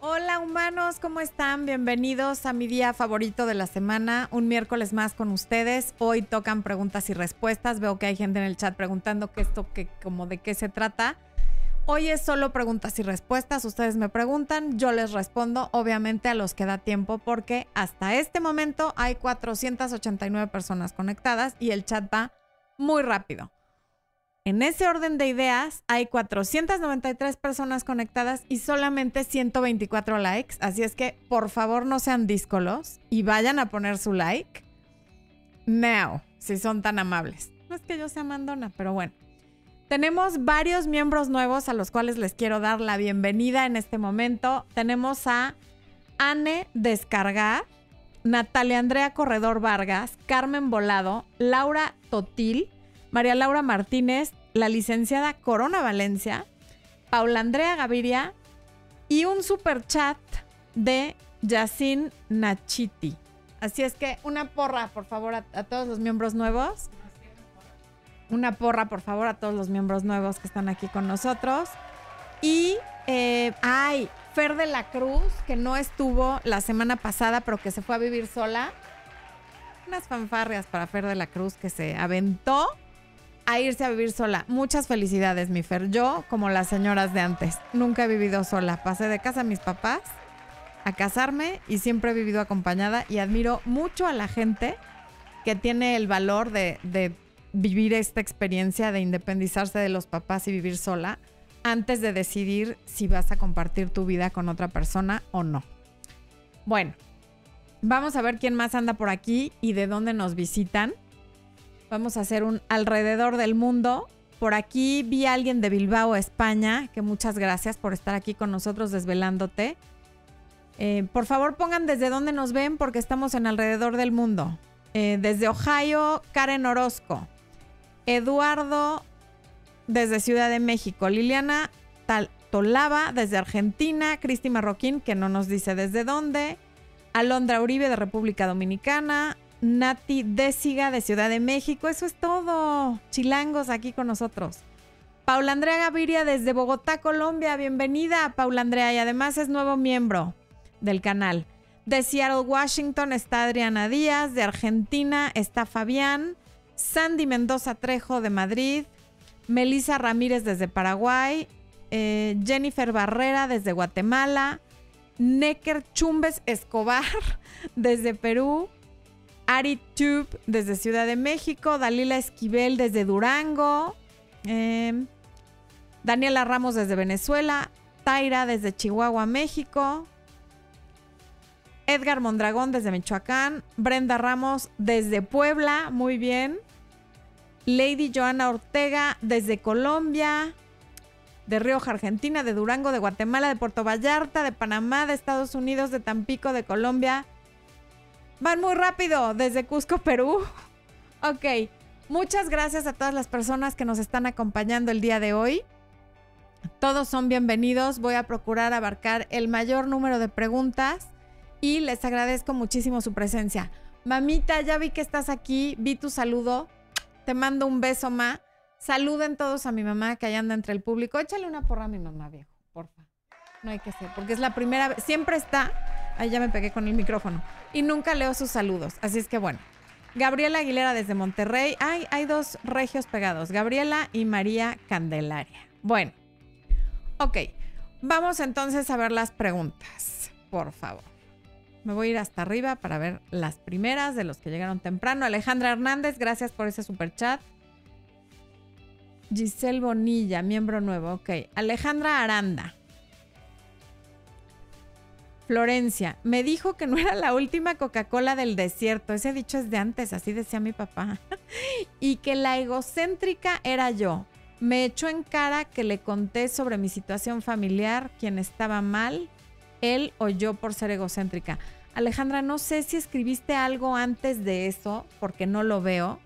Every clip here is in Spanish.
Hola humanos, ¿cómo están? Bienvenidos a mi día favorito de la semana, un miércoles más con ustedes. Hoy tocan preguntas y respuestas. Veo que hay gente en el chat preguntando qué esto, que, como de qué se trata. Hoy es solo preguntas y respuestas. Ustedes me preguntan, yo les respondo, obviamente a los que da tiempo, porque hasta este momento hay 489 personas conectadas y el chat va muy rápido. En ese orden de ideas, hay 493 personas conectadas y solamente 124 likes. Así es que, por favor, no sean díscolos y vayan a poner su like. Now, si son tan amables. No es que yo sea mandona, pero bueno. Tenemos varios miembros nuevos a los cuales les quiero dar la bienvenida en este momento. Tenemos a Anne Descargar, Natalia Andrea Corredor Vargas, Carmen Volado, Laura Totil, María Laura Martínez, la licenciada Corona Valencia, Paula Andrea Gaviria y un super chat de Yacine Nachiti. Así es que una porra, por favor, a, todos los miembros nuevos. Una porra, por favor, a todos los miembros nuevos que están aquí con nosotros. Y, eh, Fer de la Cruz, que no estuvo la semana pasada, pero que se fue a vivir sola. Unas fanfarrias para Fer de la Cruz que se aventó a irse a vivir sola. Muchas felicidades, mi Fer. Yo, como las señoras de antes, nunca he vivido sola. Pasé de casa a mis papás a casarme y siempre he vivido acompañada y admiro mucho a la gente que tiene el valor de, de vivir esta experiencia de independizarse de los papás y vivir sola antes de decidir si vas a compartir tu vida con otra persona o no. Bueno, vamos a ver quién más anda por aquí y de dónde nos visitan. Vamos a hacer un alrededor del mundo. Por aquí vi a alguien de Bilbao, España, que muchas gracias por estar aquí con nosotros desvelándote. Eh, por favor pongan desde dónde nos ven porque estamos en alrededor del mundo. Eh, desde Ohio, Karen Orozco. Eduardo desde Ciudad de México. Liliana Tal Tolava desde Argentina. Cristi Marroquín, que no nos dice desde dónde. Alondra Uribe de República Dominicana. Nati Désiga de Ciudad de México. Eso es todo. Chilangos aquí con nosotros. Paula Andrea Gaviria desde Bogotá, Colombia. Bienvenida, Paula Andrea. Y además es nuevo miembro del canal. De Seattle, Washington está Adriana Díaz. De Argentina está Fabián. Sandy Mendoza Trejo de Madrid. Melissa Ramírez desde Paraguay. Eh, Jennifer Barrera desde Guatemala. Necker Chumbes Escobar desde Perú. Ari Tube desde Ciudad de México, Dalila Esquivel desde Durango, eh, Daniela Ramos desde Venezuela, Taira desde Chihuahua, México, Edgar Mondragón desde Michoacán, Brenda Ramos desde Puebla, muy bien, Lady Joana Ortega desde Colombia, de Rioja, Argentina, de Durango, de Guatemala, de Puerto Vallarta, de Panamá, de Estados Unidos, de Tampico, de Colombia, Van muy rápido desde Cusco, Perú. Ok, muchas gracias a todas las personas que nos están acompañando el día de hoy. Todos son bienvenidos. Voy a procurar abarcar el mayor número de preguntas y les agradezco muchísimo su presencia. Mamita, ya vi que estás aquí, vi tu saludo. Te mando un beso, ma. Saluden todos a mi mamá que allá anda entre el público. Échale una porra a mi mamá, viejo, porfa. No hay que ser, porque es la primera vez. Siempre está Ahí ya me pegué con el micrófono. Y nunca leo sus saludos. Así es que bueno. Gabriela Aguilera desde Monterrey. Ay, hay dos regios pegados. Gabriela y María Candelaria. Bueno. Ok. Vamos entonces a ver las preguntas. Por favor. Me voy a ir hasta arriba para ver las primeras de los que llegaron temprano. Alejandra Hernández, gracias por ese super chat. Giselle Bonilla, miembro nuevo. Ok. Alejandra Aranda. Florencia, me dijo que no era la última Coca-Cola del desierto. Ese dicho es de antes, así decía mi papá. y que la egocéntrica era yo. Me echó en cara que le conté sobre mi situación familiar, quien estaba mal, él o yo por ser egocéntrica. Alejandra, no sé si escribiste algo antes de eso, porque no lo veo.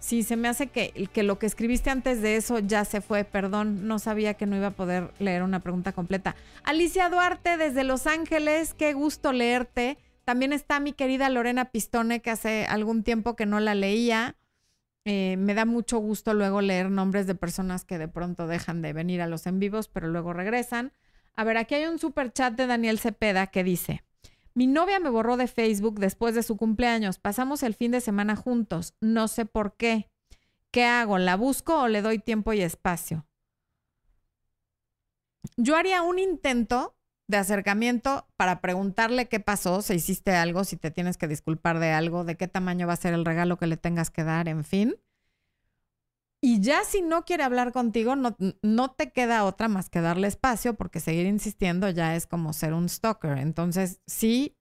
Sí, se me hace que, que, lo que escribiste antes de eso ya se fue. Perdón, no sabía que no iba a poder leer una pregunta completa. Alicia Duarte desde Los Ángeles, qué gusto leerte. También está mi querida Lorena Pistone, que hace algún tiempo que no la leía. Eh, me da mucho gusto luego leer nombres de personas que de pronto dejan de venir a los en vivos, pero luego regresan. A ver, aquí hay un super chat de Daniel Cepeda que dice, mi novia me borró de Facebook después de su cumpleaños. Pasamos el fin de semana juntos. No sé por qué. ¿Qué hago? ¿La busco o le doy tiempo y espacio? Yo haría un intento de acercamiento para preguntarle qué pasó, si hiciste algo, si te tienes que disculpar de algo, de qué tamaño va a ser el regalo que le tengas que dar, en fin. Y ya si no quiere hablar contigo, no, no te queda otra más que darle espacio porque seguir insistiendo ya es como ser un stalker. Entonces, sí,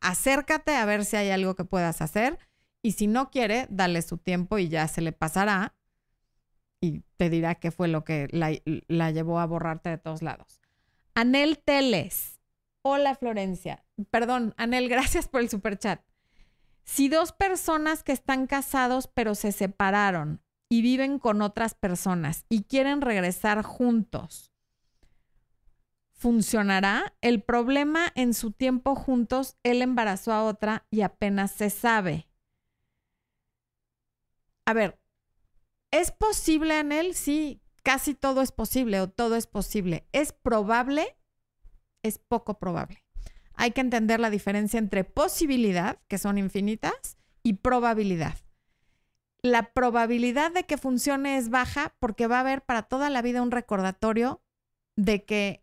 acércate a ver si hay algo que puedas hacer y si no quiere, dale su tiempo y ya se le pasará y te dirá qué fue lo que la, la llevó a borrarte de todos lados. Anel Teles. Hola Florencia. Perdón, Anel, gracias por el super chat. Si dos personas que están casados pero se separaron y viven con otras personas y quieren regresar juntos, ¿funcionará? El problema en su tiempo juntos, él embarazó a otra y apenas se sabe. A ver, ¿es posible en él? Sí, casi todo es posible o todo es posible. ¿Es probable? Es poco probable. Hay que entender la diferencia entre posibilidad, que son infinitas, y probabilidad la probabilidad de que funcione es baja porque va a haber para toda la vida un recordatorio de que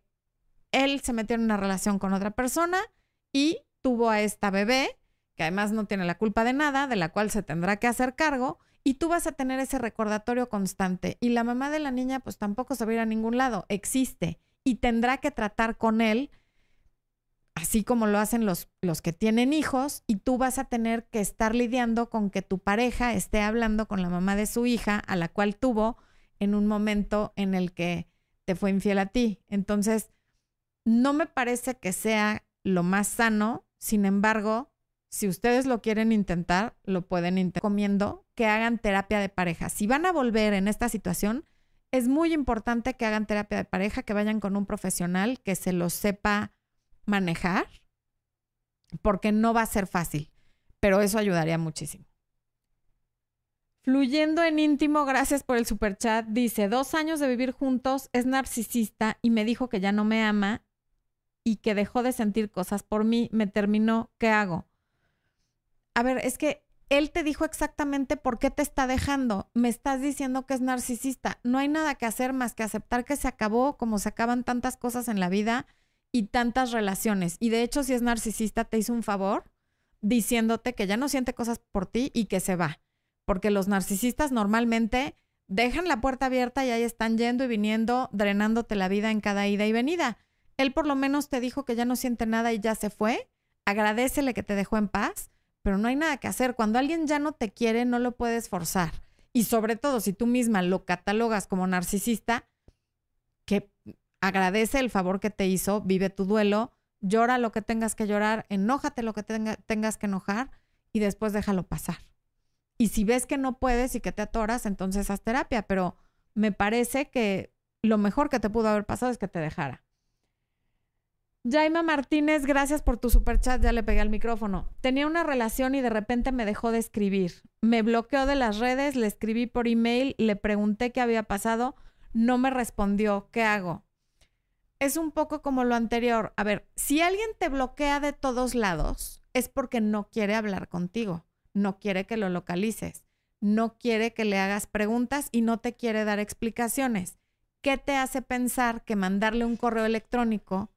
él se metió en una relación con otra persona y tuvo a esta bebé, que además no tiene la culpa de nada, de la cual se tendrá que hacer cargo, y tú vas a tener ese recordatorio constante. Y la mamá de la niña pues tampoco se va a ir a ningún lado, existe y tendrá que tratar con él así como lo hacen los, los que tienen hijos, y tú vas a tener que estar lidiando con que tu pareja esté hablando con la mamá de su hija, a la cual tuvo en un momento en el que te fue infiel a ti. Entonces, no me parece que sea lo más sano, sin embargo, si ustedes lo quieren intentar, lo pueden intentar. Comiendo que hagan terapia de pareja. Si van a volver en esta situación, es muy importante que hagan terapia de pareja, que vayan con un profesional que se lo sepa manejar, porque no va a ser fácil, pero eso ayudaría muchísimo. Fluyendo en íntimo, gracias por el super chat. Dice, dos años de vivir juntos, es narcisista y me dijo que ya no me ama y que dejó de sentir cosas por mí, me terminó, ¿qué hago? A ver, es que él te dijo exactamente por qué te está dejando. Me estás diciendo que es narcisista. No hay nada que hacer más que aceptar que se acabó, como se acaban tantas cosas en la vida y tantas relaciones. Y de hecho, si es narcisista, te hizo un favor diciéndote que ya no siente cosas por ti y que se va. Porque los narcisistas normalmente dejan la puerta abierta y ahí están yendo y viniendo, drenándote la vida en cada ida y venida. Él por lo menos te dijo que ya no siente nada y ya se fue. Agradecele que te dejó en paz, pero no hay nada que hacer. Cuando alguien ya no te quiere, no lo puedes forzar. Y sobre todo, si tú misma lo catalogas como narcisista, agradece el favor que te hizo, vive tu duelo, llora lo que tengas que llorar, enójate lo que tengas que enojar y después déjalo pasar. Y si ves que no puedes y que te atoras, entonces haz terapia, pero me parece que lo mejor que te pudo haber pasado es que te dejara. Jaima Martínez, gracias por tu super chat, ya le pegué al micrófono. Tenía una relación y de repente me dejó de escribir. Me bloqueó de las redes, le escribí por email, le pregunté qué había pasado, no me respondió, ¿qué hago? Es un poco como lo anterior. A ver, si alguien te bloquea de todos lados, es porque no quiere hablar contigo, no quiere que lo localices, no quiere que le hagas preguntas y no te quiere dar explicaciones. ¿Qué te hace pensar que mandarle un correo electrónico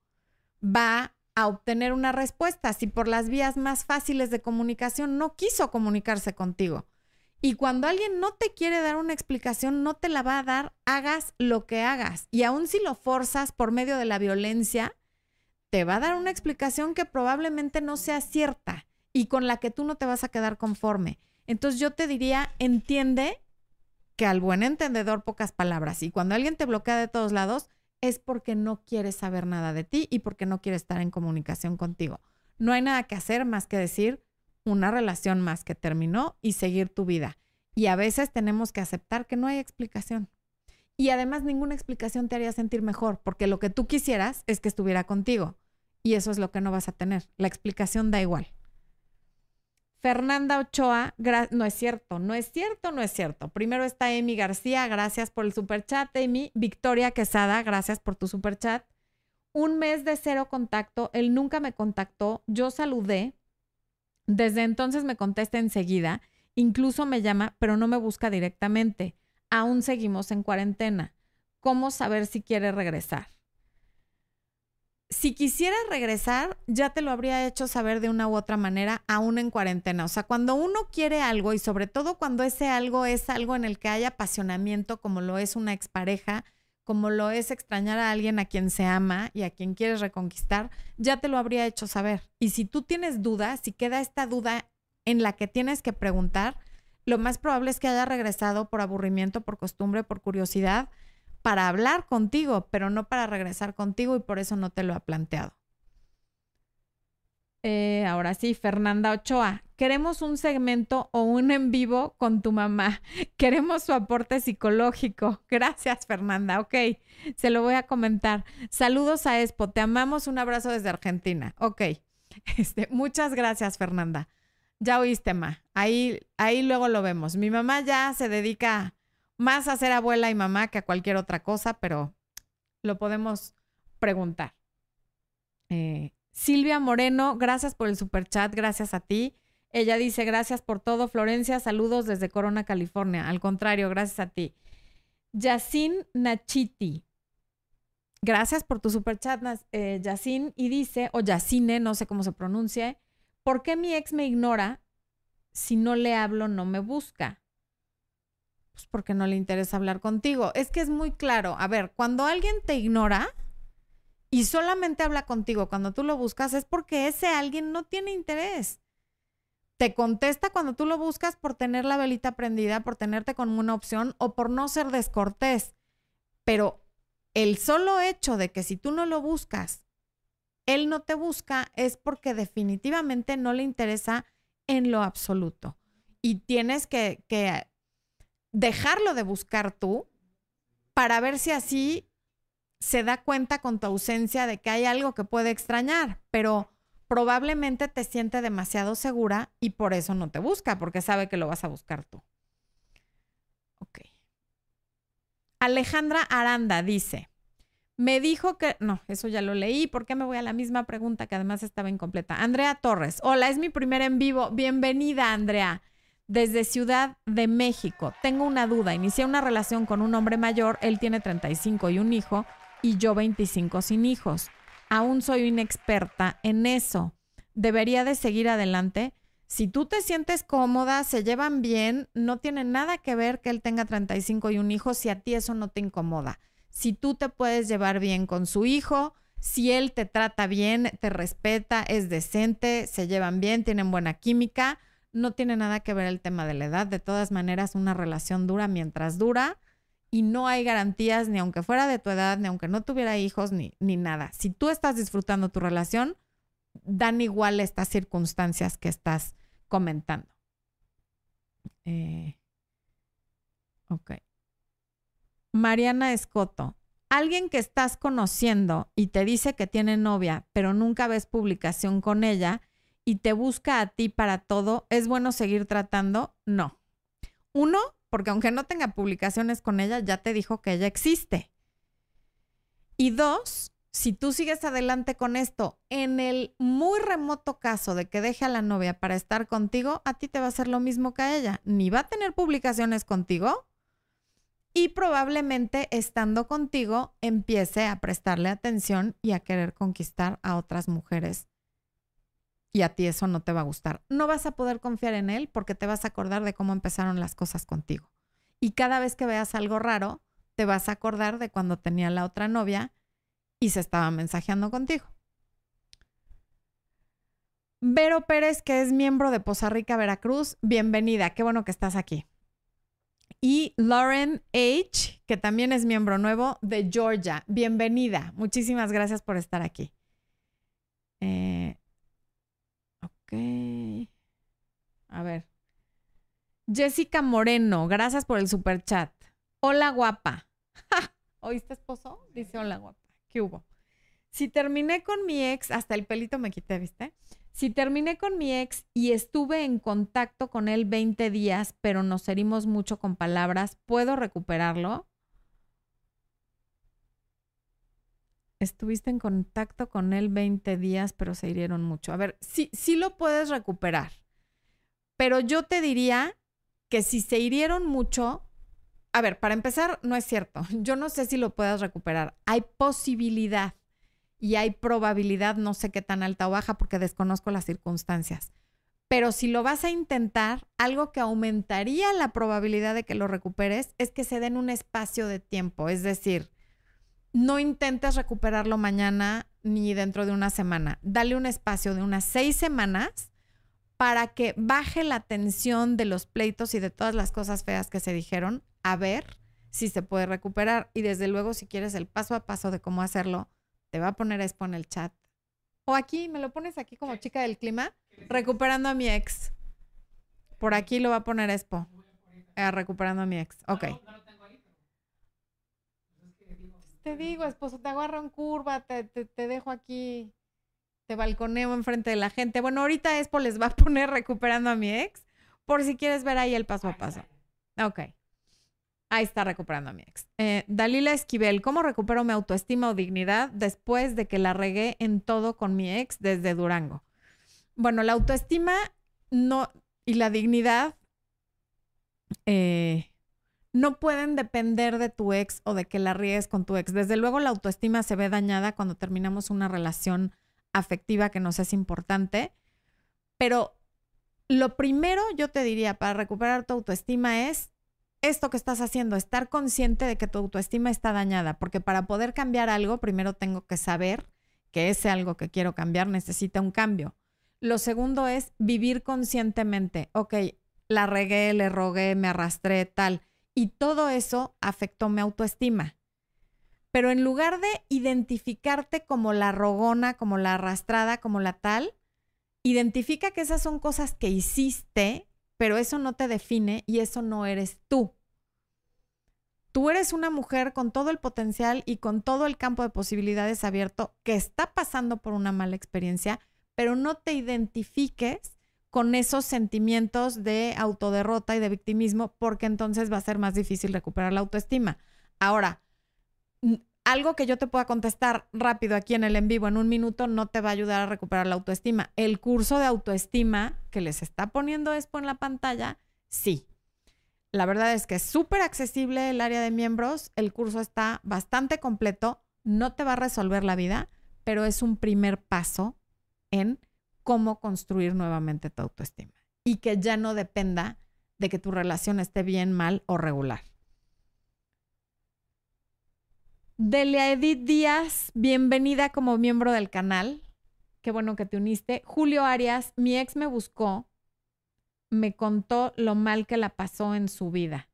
va a obtener una respuesta si por las vías más fáciles de comunicación no quiso comunicarse contigo? Y cuando alguien no te quiere dar una explicación, no te la va a dar, hagas lo que hagas. Y aun si lo forzas por medio de la violencia, te va a dar una explicación que probablemente no sea cierta y con la que tú no te vas a quedar conforme. Entonces yo te diría, entiende que al buen entendedor pocas palabras. Y cuando alguien te bloquea de todos lados, es porque no quiere saber nada de ti y porque no quiere estar en comunicación contigo. No hay nada que hacer más que decir, una relación más que terminó y seguir tu vida. Y a veces tenemos que aceptar que no hay explicación. Y además ninguna explicación te haría sentir mejor, porque lo que tú quisieras es que estuviera contigo. Y eso es lo que no vas a tener. La explicación da igual. Fernanda Ochoa, no es cierto, no es cierto, no es cierto. Primero está Emi García, gracias por el super chat, Emi. Victoria Quesada, gracias por tu super chat. Un mes de cero contacto, él nunca me contactó, yo saludé, desde entonces me contesta enseguida, incluso me llama, pero no me busca directamente. Aún seguimos en cuarentena. ¿Cómo saber si quiere regresar? si quisiera regresar, ya te lo habría hecho saber de una u otra manera, aún en cuarentena. O sea, cuando uno quiere algo y sobre todo cuando ese algo es algo en el que hay apasionamiento, como lo es una expareja, como lo es extrañar a alguien a quien se ama y a quien quieres reconquistar, ya te lo habría hecho saber. Y si tú tienes dudas, si queda esta duda en la que tienes que preguntar, lo más probable es que haya regresado por aburrimiento, por costumbre, por curiosidad para hablar contigo, pero no para regresar contigo y por eso no te lo ha planteado. Eh, ahora sí, Fernanda Ochoa, queremos un segmento o un en vivo con tu mamá. Queremos su aporte psicológico. Gracias, Fernanda. Ok, se lo voy a comentar. Saludos a Expo, te amamos. Un abrazo desde Argentina. Ok, este, muchas gracias, Fernanda. Ya oíste, Ma. Ahí, ahí luego lo vemos. Mi mamá ya se dedica más a ser abuela y mamá que a cualquier otra cosa, pero lo podemos preguntar. Eh, Silvia Moreno, gracias por el super chat, gracias a ti. Ella dice, gracias por todo, Florencia, saludos desde Corona, California. Al contrario, gracias a ti. Yacine Nachiti, gracias por tu super chat, eh, Yacine, y dice, o Yacine, no sé cómo se pronuncia, ¿por qué mi ex me ignora? Si no le hablo, no me busca. Pues porque no le interesa hablar contigo. Es que es muy claro. A ver, cuando alguien te ignora y solamente habla contigo cuando tú lo buscas, es porque ese alguien no tiene interés. Te contesta cuando tú lo buscas por tener la velita prendida, por tenerte como una opción o por no ser descortés. Pero el solo hecho de que si tú no lo buscas, él no te busca es porque definitivamente no le interesa en lo absoluto. Y tienes que, que dejarlo de buscar tú para ver si así se da cuenta con tu ausencia de que hay algo que puede extrañar, pero probablemente te siente demasiado segura y por eso no te busca, porque sabe que lo vas a buscar tú. Ok. Alejandra Aranda dice, me dijo que, no, eso ya lo leí, ¿por qué me voy a la misma pregunta que además estaba incompleta? Andrea Torres, hola, es mi primer en vivo, bienvenida Andrea desde Ciudad de México. Tengo una duda. Inicié una relación con un hombre mayor. Él tiene 35 y un hijo y yo 25 sin hijos. Aún soy inexperta en eso. ¿Debería de seguir adelante? Si tú te sientes cómoda, se llevan bien, no tiene nada que ver que él tenga 35 y un hijo si a ti eso no te incomoda. Si tú te puedes llevar bien con su hijo, si él te trata bien, te respeta, es decente, se llevan bien, tienen buena química, no tiene nada que ver el tema de la edad. De todas maneras, una relación dura mientras dura y no hay garantías ni aunque fuera de tu edad, ni aunque no tuviera hijos, ni, ni nada. Si tú estás disfrutando tu relación, dan igual estas circunstancias que estás comentando. Eh, ok. Mariana Escoto. Alguien que estás conociendo y te dice que tiene novia, pero nunca ves publicación con ella, y te busca a ti para todo, ¿es bueno seguir tratando? No. Uno, porque aunque no tenga publicaciones con ella, ya te dijo que ella existe. Y dos, si tú sigues adelante con esto, en el muy remoto caso de que deje a la novia para estar contigo, a ti te va a hacer lo mismo que a ella. Ni va a tener publicaciones contigo y probablemente estando contigo empiece a prestarle atención y a querer conquistar a otras mujeres y a ti eso no te va a gustar. No vas a poder confiar en él porque te vas a acordar de cómo empezaron las cosas contigo. Y cada vez que veas algo raro, te vas a acordar de cuando tenía la otra novia y se estaba mensajeando contigo. Vero Pérez, que es miembro de Poza Rica, Veracruz, bienvenida, qué bueno que estás aquí. Y Lauren H., que también es miembro nuevo de Georgia, bienvenida, muchísimas gracias por estar aquí. Eh, Ok. A ver. Jessica Moreno, gracias por el super chat. Hola guapa. ¿Oíste esposo? Dice hola guapa. ¿Qué hubo? Si terminé con mi ex, hasta el pelito me quité, ¿viste? Si terminé con mi ex y estuve en contacto con él 20 días, pero nos herimos mucho con palabras, ¿puedo recuperarlo? Estuviste en contacto con él 20 días, pero se hirieron mucho. A ver, sí, sí lo puedes recuperar, pero yo te diría que si se hirieron mucho, a ver, para empezar, no es cierto. Yo no sé si lo puedas recuperar. Hay posibilidad y hay probabilidad, no sé qué tan alta o baja porque desconozco las circunstancias. Pero si lo vas a intentar, algo que aumentaría la probabilidad de que lo recuperes es que se den un espacio de tiempo. Es decir, no intentes recuperarlo mañana ni dentro de una semana. Dale un espacio de unas seis semanas para que baje la tensión de los pleitos y de todas las cosas feas que se dijeron, a ver si se puede recuperar. Y desde luego, si quieres el paso a paso de cómo hacerlo, te va a poner Expo en el chat. O aquí, me lo pones aquí como chica del clima, recuperando a mi ex. Por aquí lo va a poner Expo. Eh, recuperando a mi ex. Ok te digo, esposo, te agarro en curva, te, te, dejo aquí, te balconeo enfrente de la gente. Bueno, ahorita Expo les va a poner recuperando a mi ex, por si quieres ver ahí el paso a paso. Ok. Ahí está recuperando a mi ex. Eh, Dalila Esquivel, ¿cómo recupero mi autoestima o dignidad después de que la regué en todo con mi ex desde Durango? Bueno, la autoestima no y la dignidad eh, no pueden depender de tu ex o de que la ríes con tu ex. Desde luego la autoestima se ve dañada cuando terminamos una relación afectiva que nos es importante, pero lo primero yo te diría para recuperar tu autoestima es esto que estás haciendo, estar consciente de que tu autoestima está dañada, porque para poder cambiar algo, primero tengo que saber que ese algo que quiero cambiar necesita un cambio. Lo segundo es vivir conscientemente, ok, la regué, le rogué, me arrastré, tal y todo eso afectó mi autoestima. Pero en lugar de identificarte como la rogona, como la arrastrada, como la tal, identifica que esas son cosas que hiciste, pero eso no te define y eso no eres tú. Tú eres una mujer con todo el potencial y con todo el campo de posibilidades abierto que está pasando por una mala experiencia, pero no te identifiques con esos sentimientos de autoderrota y de victimismo, porque entonces va a ser más difícil recuperar la autoestima. Ahora, algo que yo te pueda contestar rápido aquí en el en vivo en un minuto no te va a ayudar a recuperar la autoestima. El curso de autoestima que les está poniendo Expo en la pantalla, sí. La verdad es que es súper accesible el área de miembros, el curso está bastante completo, no te va a resolver la vida, pero es un primer paso en cómo construir nuevamente tu autoestima y que ya no dependa de que tu relación esté bien, mal o regular. Delia Edith Díaz, bienvenida como miembro del canal. Qué bueno que te uniste. Julio Arias, mi ex me buscó, me contó lo mal que la pasó en su vida.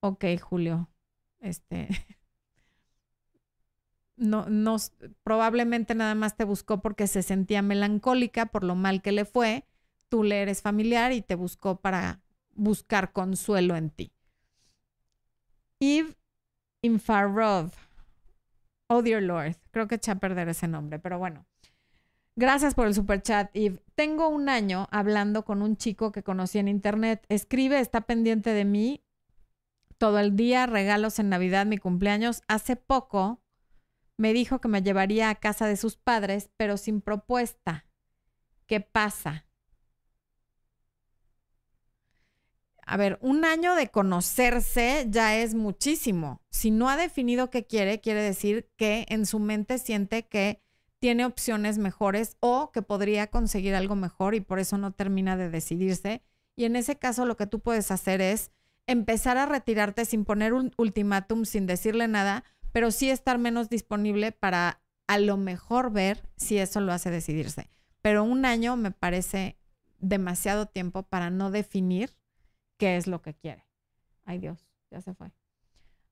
Ok, Julio. Este, no, no, probablemente nada más te buscó porque se sentía melancólica por lo mal que le fue. Tú le eres familiar y te buscó para buscar consuelo en ti. Eve Infarov. Oh, dear Lord. Creo que eché a perder ese nombre, pero bueno. Gracias por el super chat, Eve. Tengo un año hablando con un chico que conocí en internet. Escribe, está pendiente de mí todo el día, regalos en Navidad, mi cumpleaños. Hace poco me dijo que me llevaría a casa de sus padres, pero sin propuesta. ¿Qué pasa? A ver, un año de conocerse ya es muchísimo. Si no ha definido qué quiere, quiere decir que en su mente siente que tiene opciones mejores o que podría conseguir algo mejor y por eso no termina de decidirse. Y en ese caso lo que tú puedes hacer es empezar a retirarte sin poner un ultimátum, sin decirle nada, pero sí estar menos disponible para a lo mejor ver si eso lo hace decidirse. Pero un año me parece demasiado tiempo para no definir qué es lo que quiere. Ay Dios, ya se fue.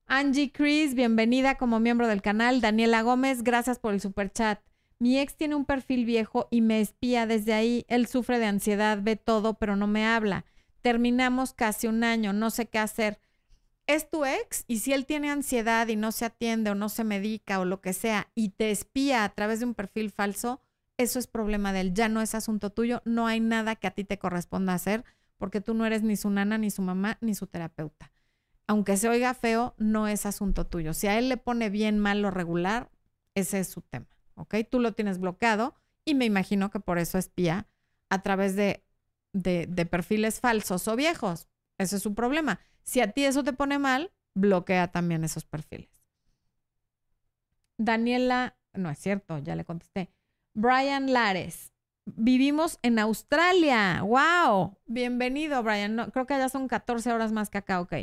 Angie Chris, bienvenida como miembro del canal. Daniela Gómez, gracias por el super chat. Mi ex tiene un perfil viejo y me espía desde ahí. Él sufre de ansiedad, ve todo, pero no me habla. Terminamos casi un año, no sé qué hacer es tu ex y si él tiene ansiedad y no se atiende o no se medica o lo que sea y te espía a través de un perfil falso, eso es problema de él, ya no es asunto tuyo, no hay nada que a ti te corresponda hacer porque tú no eres ni su nana, ni su mamá, ni su terapeuta. Aunque se oiga feo, no es asunto tuyo. Si a él le pone bien, mal o regular, ese es su tema, ¿ok? Tú lo tienes bloqueado y me imagino que por eso espía a través de, de, de perfiles falsos o viejos. Ese es su problema. Si a ti eso te pone mal, bloquea también esos perfiles. Daniela, no es cierto, ya le contesté. Brian Lares, vivimos en Australia. ¡Wow! Bienvenido, Brian. No, creo que allá son 14 horas más que acá, ok.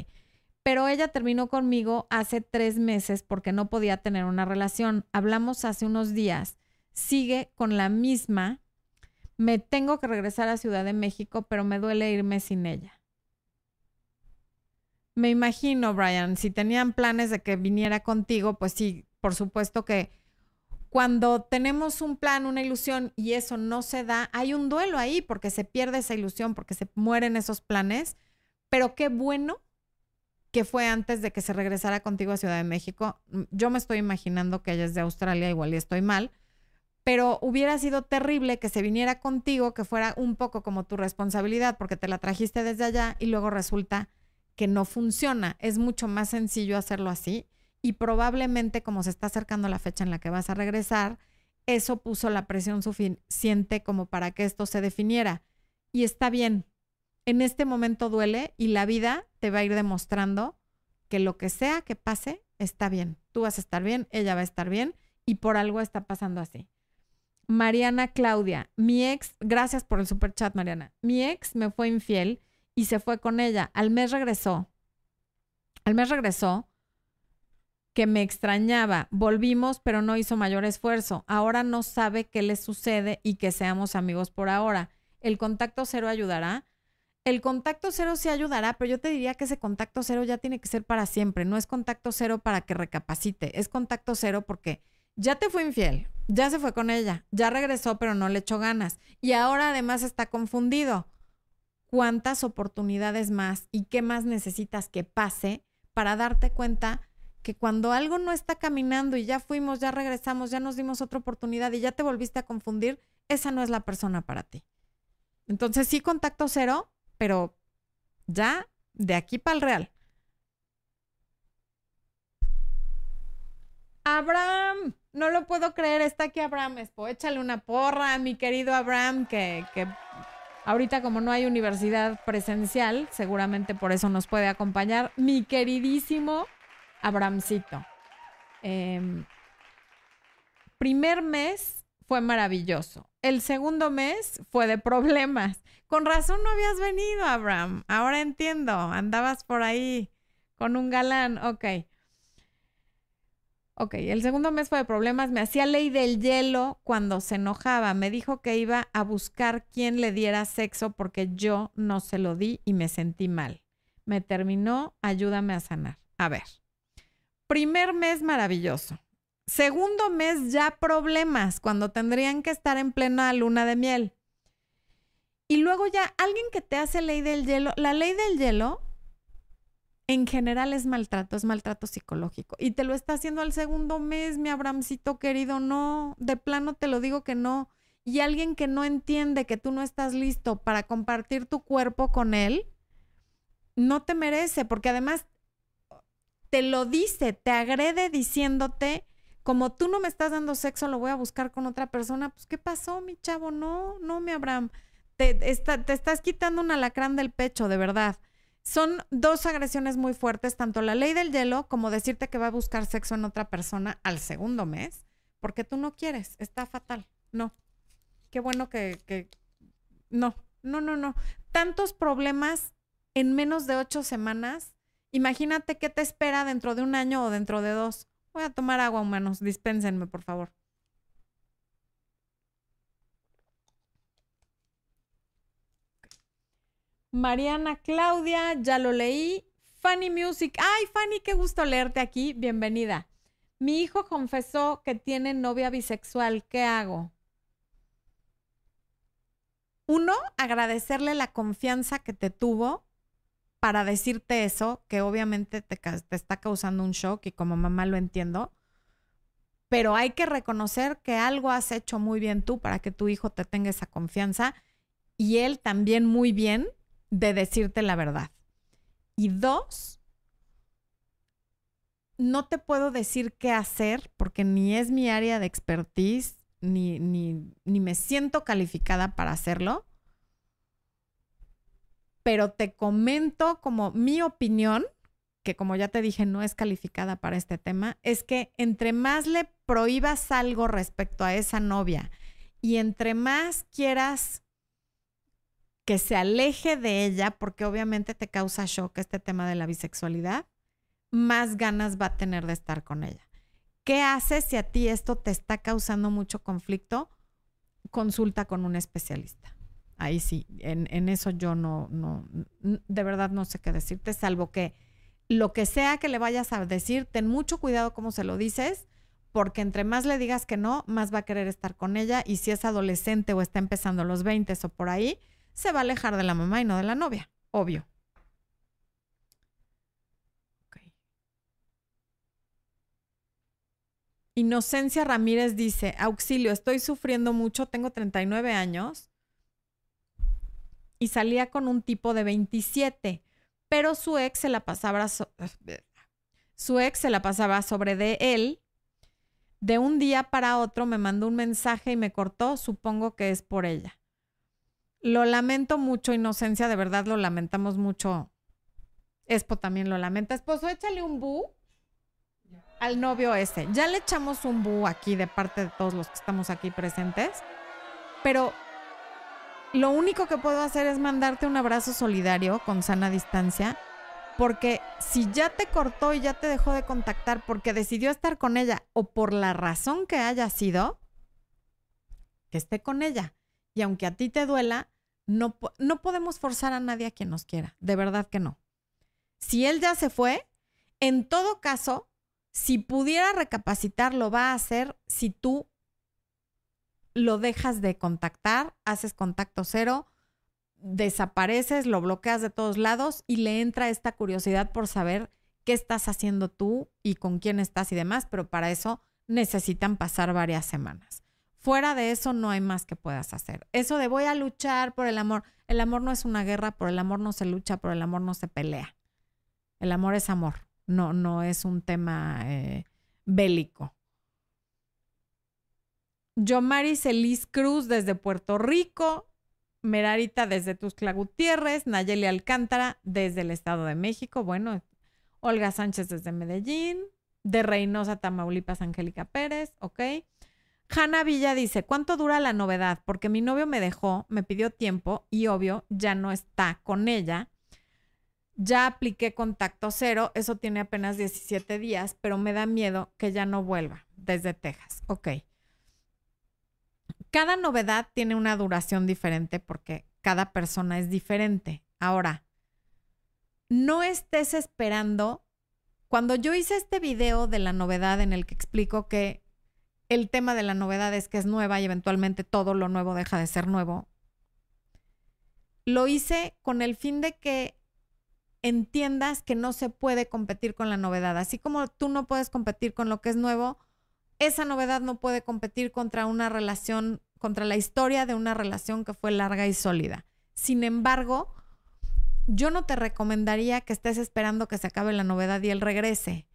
Pero ella terminó conmigo hace tres meses porque no podía tener una relación. Hablamos hace unos días. Sigue con la misma. Me tengo que regresar a Ciudad de México, pero me duele irme sin ella. Me imagino, Brian, si tenían planes de que viniera contigo, pues sí, por supuesto que cuando tenemos un plan, una ilusión y eso no se da, hay un duelo ahí porque se pierde esa ilusión, porque se mueren esos planes, pero qué bueno que fue antes de que se regresara contigo a Ciudad de México. Mm, yo me estoy imaginando que ella es de Australia, igual y estoy mal, pero hubiera sido terrible que se viniera contigo, que fuera un poco como tu responsabilidad, porque te la trajiste desde allá y luego resulta que no funciona. Es mucho más sencillo hacerlo así y probablemente como se está acercando la fecha en la que vas a regresar, eso puso la presión suficiente como para que esto se definiera. Y está bien, en este momento duele y la vida te va a ir demostrando que lo que sea que pase está bien. Tú vas a estar bien, ella va a estar bien y por algo está pasando así. Mariana Claudia, mi ex, gracias por el super chat, Mariana. Mi ex me fue infiel y se fue con ella. Al mes regresó. Al mes regresó que me extrañaba. Volvimos, pero no hizo mayor esfuerzo. Ahora no sabe qué le sucede y que seamos amigos por ahora. ¿El contacto cero ayudará? El contacto cero sí ayudará, pero yo te diría que ese contacto cero ya tiene que ser para siempre. No es contacto cero para que recapacite. Es contacto cero porque ya te fue infiel, ya se fue con ella, ya regresó, pero no le echó ganas. Y ahora además está confundido. ¿Cuántas oportunidades más y qué más necesitas que pase para darte cuenta que cuando algo no está caminando y ya fuimos, ya regresamos, ya nos dimos otra oportunidad y ya te volviste a confundir, esa no es la persona para ti. Entonces sí, contacto cero, pero ya de aquí para el real. Abraham, no lo puedo creer, está aquí Abraham Espo. Échale una porra, mi querido Abraham, que, que ahorita como no hay universidad presencial, seguramente por eso nos puede acompañar. Mi queridísimo Abramcito. Em, primer mes fue maravilloso. El segundo mes fue de problemas. Con razón no habías venido, Abraham. Ahora entiendo. Andabas por ahí con un galán. Ok. Ok, el segundo mes fue de problemas. Me hacía ley del hielo cuando se enojaba. Me dijo que iba a buscar quien le diera sexo porque yo no se lo di y me sentí mal. Me terminó, ayúdame a sanar. A ver. Primer mes maravilloso. Segundo mes ya problemas cuando tendrían que estar en plena luna de miel. Y luego ya alguien que te hace ley del hielo, la ley del hielo en general es maltrato, es maltrato psicológico. Y te lo está haciendo al segundo mes, mi Abramcito querido, no, de plano te lo digo que no. Y alguien que no entiende que tú no estás listo para compartir tu cuerpo con él, no te merece, porque además te lo dice, te agrede diciéndote, como tú no me estás dando sexo, lo voy a buscar con otra persona. Pues, ¿qué pasó, mi chavo? No, no, mi Abraham. Te, te estás quitando un alacrán del pecho, de verdad. Son dos agresiones muy fuertes, tanto la ley del hielo como decirte que va a buscar sexo en otra persona al segundo mes, porque tú no quieres, está fatal. No. Qué bueno que, que... No, no, no, no. Tantos problemas en menos de ocho semanas Imagínate qué te espera dentro de un año o dentro de dos. Voy a tomar agua, humanos. Dispénsenme, por favor. Mariana Claudia, ya lo leí. Fanny Music. Ay, Fanny, qué gusto leerte aquí. Bienvenida. Mi hijo confesó que tiene novia bisexual. ¿Qué hago? Uno, agradecerle la confianza que te tuvo para decirte eso, que obviamente te, está causando un shock y como mamá lo entiendo, pero hay que reconocer que algo has hecho muy bien tú para que tu hijo te tenga esa confianza y él también muy bien de decirte la verdad. Y dos, no te puedo decir qué hacer porque ni es mi área de expertise, ni, ni, ni me siento calificada para hacerlo. Pero te comento como mi opinión, que como ya te dije no es calificada para este tema, es que entre más le prohíbas algo respecto a esa novia y entre más quieras que se aleje de ella, porque obviamente te causa shock este tema de la bisexualidad, más ganas va a tener de estar con ella. ¿Qué haces si a ti esto te está causando mucho conflicto? Consulta con un especialista. Ahí sí, en, en eso yo no, no, de verdad no sé qué decirte, salvo que lo que sea que le vayas a decir, ten mucho cuidado cómo se lo dices, porque entre más le digas que no, más va a querer estar con ella y si es adolescente o está empezando los 20 o por ahí, se va a alejar de la mamá y no de la novia, obvio. Inocencia Ramírez dice, auxilio, estoy sufriendo mucho, tengo 39 años y salía con un tipo de 27, pero su ex se la pasaba, su ex se la pasaba sobre de él. De un día para otro me mandó un mensaje y me cortó, supongo que es por ella. Lo lamento mucho, Inocencia, de verdad lo lamentamos mucho. Espo también lo lamenta. Esposo, échale un bu al novio ese. Ya le echamos un bu aquí de parte de todos los que estamos aquí presentes, pero lo único que puedo hacer es mandarte un abrazo solidario con sana distancia, porque si ya te cortó y ya te dejó de contactar porque decidió estar con ella o por la razón que haya sido, que esté con ella. Y aunque a ti te duela, no, no podemos forzar a nadie a quien nos quiera, de verdad que no. Si él ya se fue, en todo caso, si pudiera recapacitar, lo va a hacer si tú lo dejas de contactar, haces contacto cero, desapareces, lo bloqueas de todos lados y le entra esta curiosidad por saber qué estás haciendo tú y con quién estás y demás, pero para eso necesitan pasar varias semanas. Fuera de eso no hay más que puedas hacer. Eso de voy a luchar por el amor. El amor no es una guerra, por el amor no se lucha, por el amor no se pelea. El amor es amor no, no es un tema eh, bélico. Yomari Celis Cruz desde Puerto Rico, Merarita desde Tuscla Gutiérrez, Nayeli Alcántara desde el Estado de México, bueno, Olga Sánchez desde Medellín, de Reynosa, Tamaulipas, Angélica Pérez, ok. Hanna Villa dice, ¿cuánto dura la novedad? Porque mi novio me dejó, me pidió tiempo y obvio ya no está con ella ya apliqué contacto cero, eso tiene apenas 17 días, pero me da miedo que ya no vuelva desde Texas. Ok. Cada novedad tiene una duración diferente porque cada persona es diferente. Ahora, no estés esperando. Cuando yo hice este video de la novedad en el que explico que el tema de la novedad es que es nueva y eventualmente todo lo nuevo deja de ser nuevo, lo hice con el fin de que entiendas que no se puede competir con la novedad. Así como tú no puedes competir con lo que es nuevo, esa novedad no puede competir contra una relación, contra la historia de una relación que fue larga y sólida. Sin embargo, yo no te recomendaría que estés esperando que se acabe la novedad y él regrese.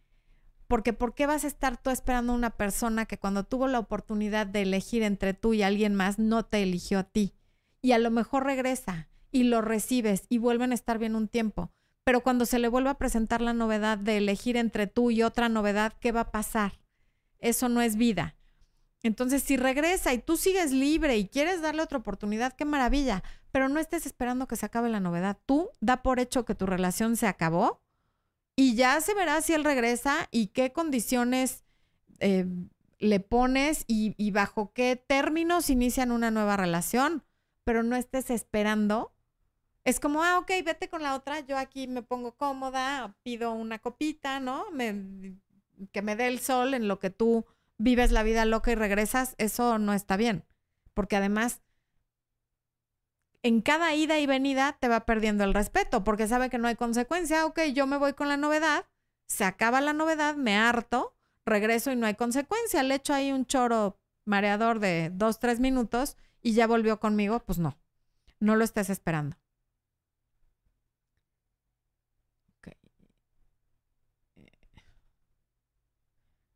Porque ¿por qué vas a estar tú esperando a una persona que cuando tuvo la oportunidad de elegir entre tú y alguien más no te eligió a ti? Y a lo mejor regresa y lo recibes y vuelven a estar bien un tiempo pero cuando se le vuelva a presentar la novedad de elegir entre tú y otra novedad, ¿qué va a pasar? Eso no es vida. Entonces, si regresa y tú sigues libre y quieres darle otra oportunidad, qué maravilla, pero no estés esperando que se acabe la novedad. Tú da por hecho que tu relación se acabó y ya se verá si él regresa y qué condiciones eh, le pones y, y bajo qué términos inician una nueva relación, pero no estés esperando es como, ah, ok, vete con la otra, yo aquí me pongo cómoda, pido una copita, ¿no? Me, que me dé el sol en lo que tú vives la vida loca y regresas, eso no está bien, porque además en cada ida y venida te va perdiendo el respeto, porque sabe que no hay consecuencia, ok, yo me voy con la novedad, se acaba la novedad, me harto, regreso y no hay consecuencia, le echo ahí un choro mareador de dos, tres minutos y ya volvió conmigo, pues no, no lo estés esperando.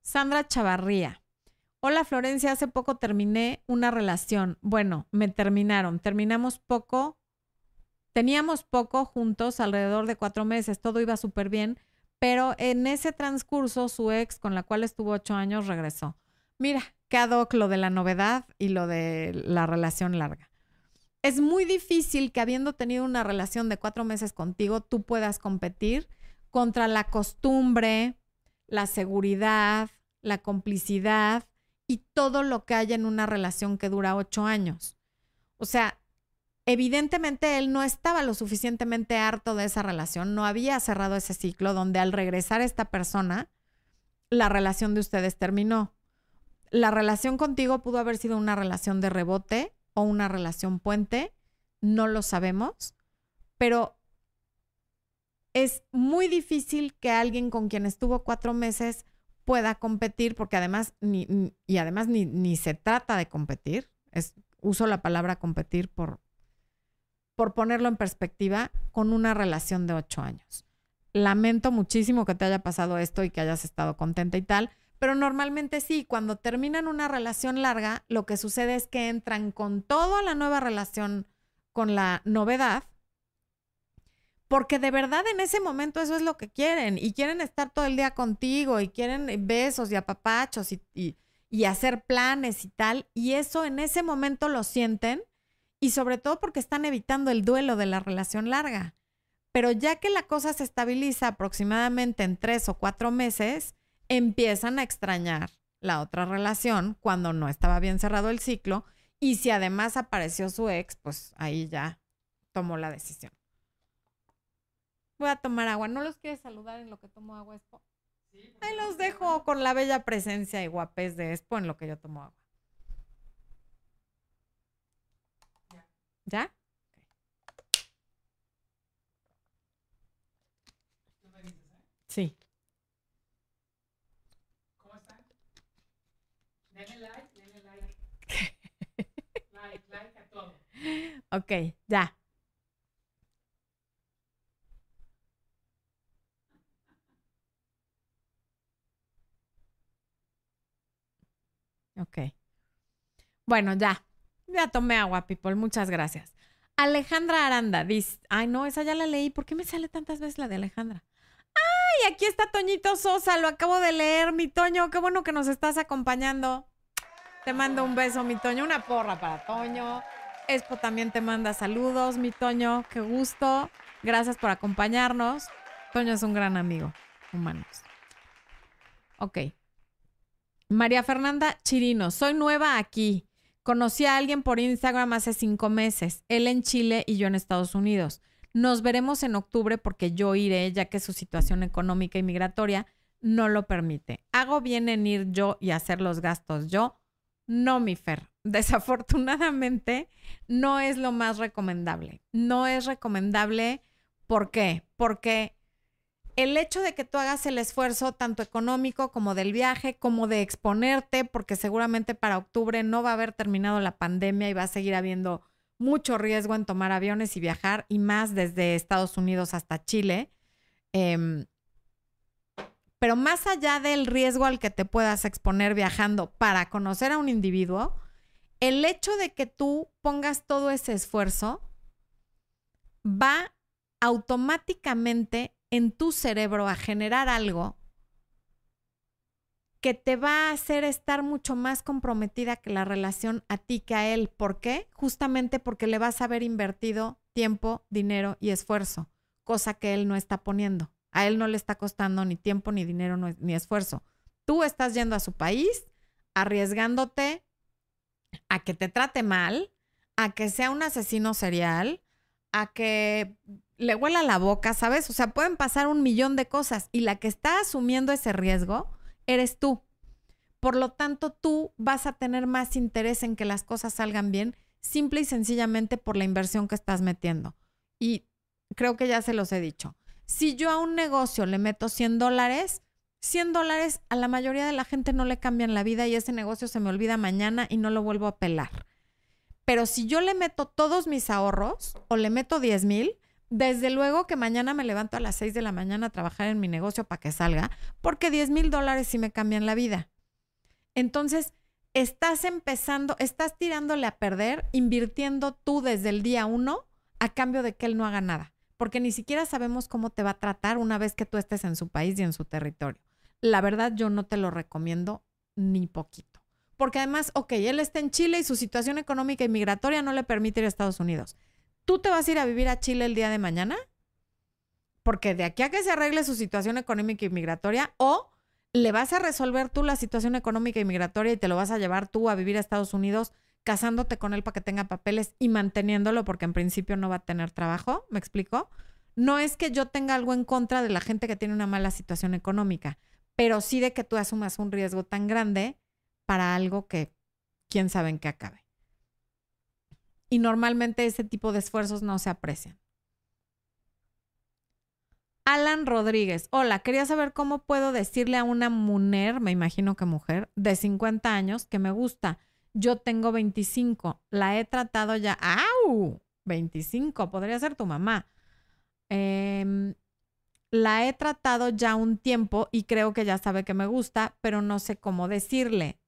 Sandra Chavarría. Hola Florencia, hace poco terminé una relación. Bueno, me terminaron. Terminamos poco. Teníamos poco juntos, alrededor de cuatro meses. Todo iba súper bien. Pero en ese transcurso, su ex, con la cual estuvo ocho años, regresó. Mira, hoc lo de la novedad y lo de la relación larga. Es muy difícil que habiendo tenido una relación de cuatro meses contigo, tú puedas competir contra la costumbre, la seguridad, la complicidad y todo lo que hay en una relación que dura ocho años. O sea, evidentemente él no estaba lo suficientemente harto de esa relación, no había cerrado ese ciclo donde al regresar esta persona, la relación de ustedes terminó. La relación contigo pudo haber sido una relación de rebote o una relación puente, no lo sabemos, pero es muy difícil que alguien con quien estuvo cuatro meses pueda competir, porque además, ni, y además ni, ni, se trata de competir, es, uso la palabra competir por, por ponerlo en perspectiva, con una relación de ocho años. Lamento muchísimo que te haya pasado esto y que hayas estado contenta y tal, pero normalmente sí, cuando terminan una relación larga, lo que sucede es que entran con toda la nueva relación, con la novedad, porque de verdad en ese momento eso es lo que quieren y quieren estar todo el día contigo y quieren besos y apapachos y, y, y hacer planes y tal. Y eso en ese momento lo sienten y sobre todo porque están evitando el duelo de la relación larga. Pero ya que la cosa se estabiliza aproximadamente en tres o cuatro meses, empiezan a extrañar la otra relación cuando no estaba bien cerrado el ciclo y si además apareció su ex, pues ahí ya tomó la decisión. Voy a tomar agua. ¿No los quieres saludar en lo que tomo agua, Expo? Ahí los dejo con la bella presencia y guapés de Expo en lo que yo tomo agua. ¿Ya? Sí. ¿Cómo están? Denle like, denle like. like, like a todo. Ok, ya. Ok. Bueno, ya. Ya tomé agua, people. Muchas gracias. Alejandra Aranda dice, ay no, esa ya la leí. ¿Por qué me sale tantas veces la de Alejandra? Ay, aquí está Toñito Sosa, lo acabo de leer, mi Toño. Qué bueno que nos estás acompañando. Te mando un beso, mi Toño. Una porra para Toño. Expo también te manda saludos, mi Toño. Qué gusto. Gracias por acompañarnos. Toño es un gran amigo. Humanos. Ok. María Fernanda Chirino, soy nueva aquí. Conocí a alguien por Instagram hace cinco meses, él en Chile y yo en Estados Unidos. Nos veremos en octubre porque yo iré, ya que su situación económica y migratoria no lo permite. ¿Hago bien en ir yo y hacer los gastos yo? No, mi Fer. Desafortunadamente, no es lo más recomendable. No es recomendable. ¿Por qué? Porque el hecho de que tú hagas el esfuerzo tanto económico como del viaje, como de exponerte, porque seguramente para octubre no va a haber terminado la pandemia y va a seguir habiendo mucho riesgo en tomar aviones y viajar, y más desde Estados Unidos hasta Chile. Eh, pero más allá del riesgo al que te puedas exponer viajando para conocer a un individuo, el hecho de que tú pongas todo ese esfuerzo va automáticamente en tu cerebro a generar algo que te va a hacer estar mucho más comprometida que la relación a ti que a él. ¿Por qué? Justamente porque le vas a haber invertido tiempo, dinero y esfuerzo, cosa que él no está poniendo. A él no le está costando ni tiempo, ni dinero, ni esfuerzo. Tú estás yendo a su país, arriesgándote a que te trate mal, a que sea un asesino serial, a que le huela la boca, ¿sabes? O sea, pueden pasar un millón de cosas y la que está asumiendo ese riesgo eres tú. Por lo tanto, tú vas a tener más interés en que las cosas salgan bien, simple y sencillamente por la inversión que estás metiendo. Y creo que ya se los he dicho. Si yo a un negocio le meto 100 dólares, 100 dólares a la mayoría de la gente no le cambian la vida y ese negocio se me olvida mañana y no lo vuelvo a pelar. Pero si yo le meto todos mis ahorros o le meto 10 mil, Desde luego que mañana me levanto a las 6 de la mañana a trabajar en mi negocio para que salga, porque 10 mil dólares sí me cambian la vida. Entonces, estás empezando, estás tirándole a perder, invirtiendo tú desde el día uno a cambio de que él no haga nada, porque ni siquiera sabemos cómo te va a tratar una vez que tú estés en su país y en su territorio. La verdad, yo no te lo recomiendo ni poquito. Porque además, ok, él está en Chile y su situación económica y migratoria no le permite ir a Estados Unidos. ¿Tú te vas a ir a vivir a Chile el día de mañana? Porque de aquí a que se arregle su situación económica y migratoria, o le vas a resolver tú la situación económica y migratoria y te lo vas a llevar tú a vivir a Estados Unidos casándote con él para que tenga papeles y manteniéndolo porque en principio no va a tener trabajo, ¿me explico? No es que yo tenga algo en contra de la gente que tiene una mala situación económica, pero sí de que tú asumas un riesgo tan grande para algo que quién sabe en qué acabe. Y normalmente ese tipo de esfuerzos no se aprecian. Alan Rodríguez, hola, quería saber cómo puedo decirle a una mujer, me imagino que mujer, de 50 años que me gusta. Yo tengo 25, la he tratado ya, ¡au! 25, podría ser tu mamá. Em, la he tratado ya un tiempo y creo que ya sabe que me gusta, pero no sé cómo decirle.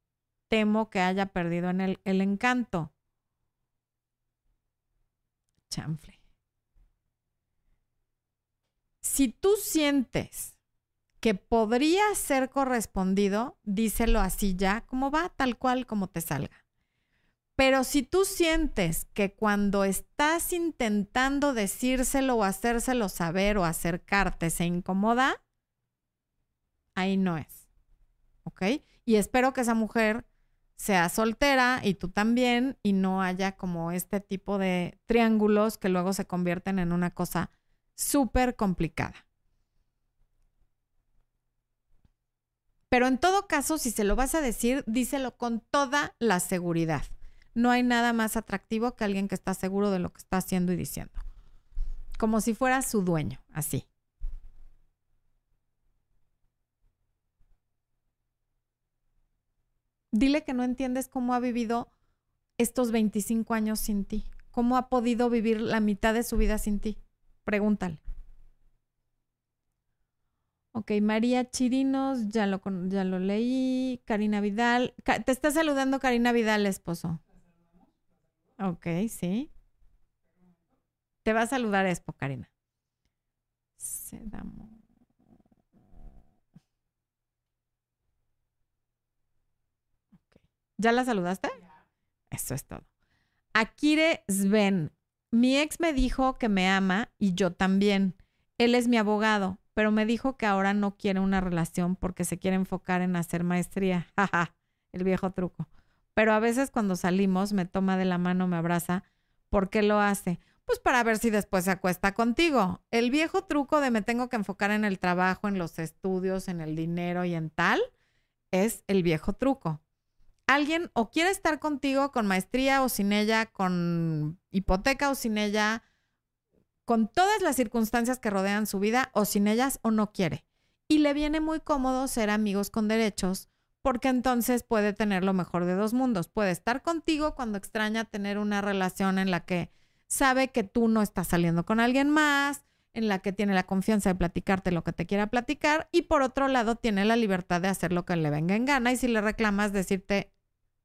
Temo que haya perdido en el, el encanto. Chanfle. Si tú sientes que podría ser correspondido, díselo así ya, como va, tal cual como te salga. Pero si tú sientes que cuando estás intentando decírselo o hacérselo saber o acercarte se incomoda, ahí no es. ¿Ok? Y espero que esa mujer sea soltera y tú también y no haya como este tipo de triángulos que luego se convierten en una cosa súper complicada. Pero en todo caso, si se lo vas a decir, díselo con toda la seguridad. No hay nada más atractivo que alguien que está seguro de lo que está haciendo y diciendo. Como si fuera su dueño, así. Dile que no entiendes cómo ha vivido estos 25 años sin ti. ¿Cómo ha podido vivir la mitad de su vida sin ti? Pregúntale. Ok, María Chirinos, ya lo, ya lo leí. Karina Vidal. te está saludando Karina Vidal, esposo. Ok, sí. Te va a saludar Expo, Karina. ¿Ya la saludaste? Eso es todo. Akire Sven. Mi ex me dijo que me ama y yo también. Él es mi abogado, pero me dijo que ahora no quiere una relación porque se quiere enfocar en hacer maestría. Jaja, el viejo truco pero a veces cuando salimos me toma de la mano, me abraza. ¿Por qué lo hace? Pues para ver si después se acuesta contigo. El viejo truco de me tengo que enfocar en el trabajo, en los estudios, en el dinero y en tal, es el viejo truco. Alguien o quiere estar contigo con maestría o sin ella, con hipoteca o sin ella, con todas las circunstancias que rodean su vida o sin ellas o no quiere. Y le viene muy cómodo ser amigos con derechos porque entonces puede tener lo mejor de dos mundos. Puede estar contigo cuando extraña tener una relación en la que sabe que tú no estás saliendo con alguien más, en la que tiene la confianza de platicarte lo que te quiera platicar y por otro lado tiene la libertad de hacer lo que le venga en gana y si le reclamas decirte,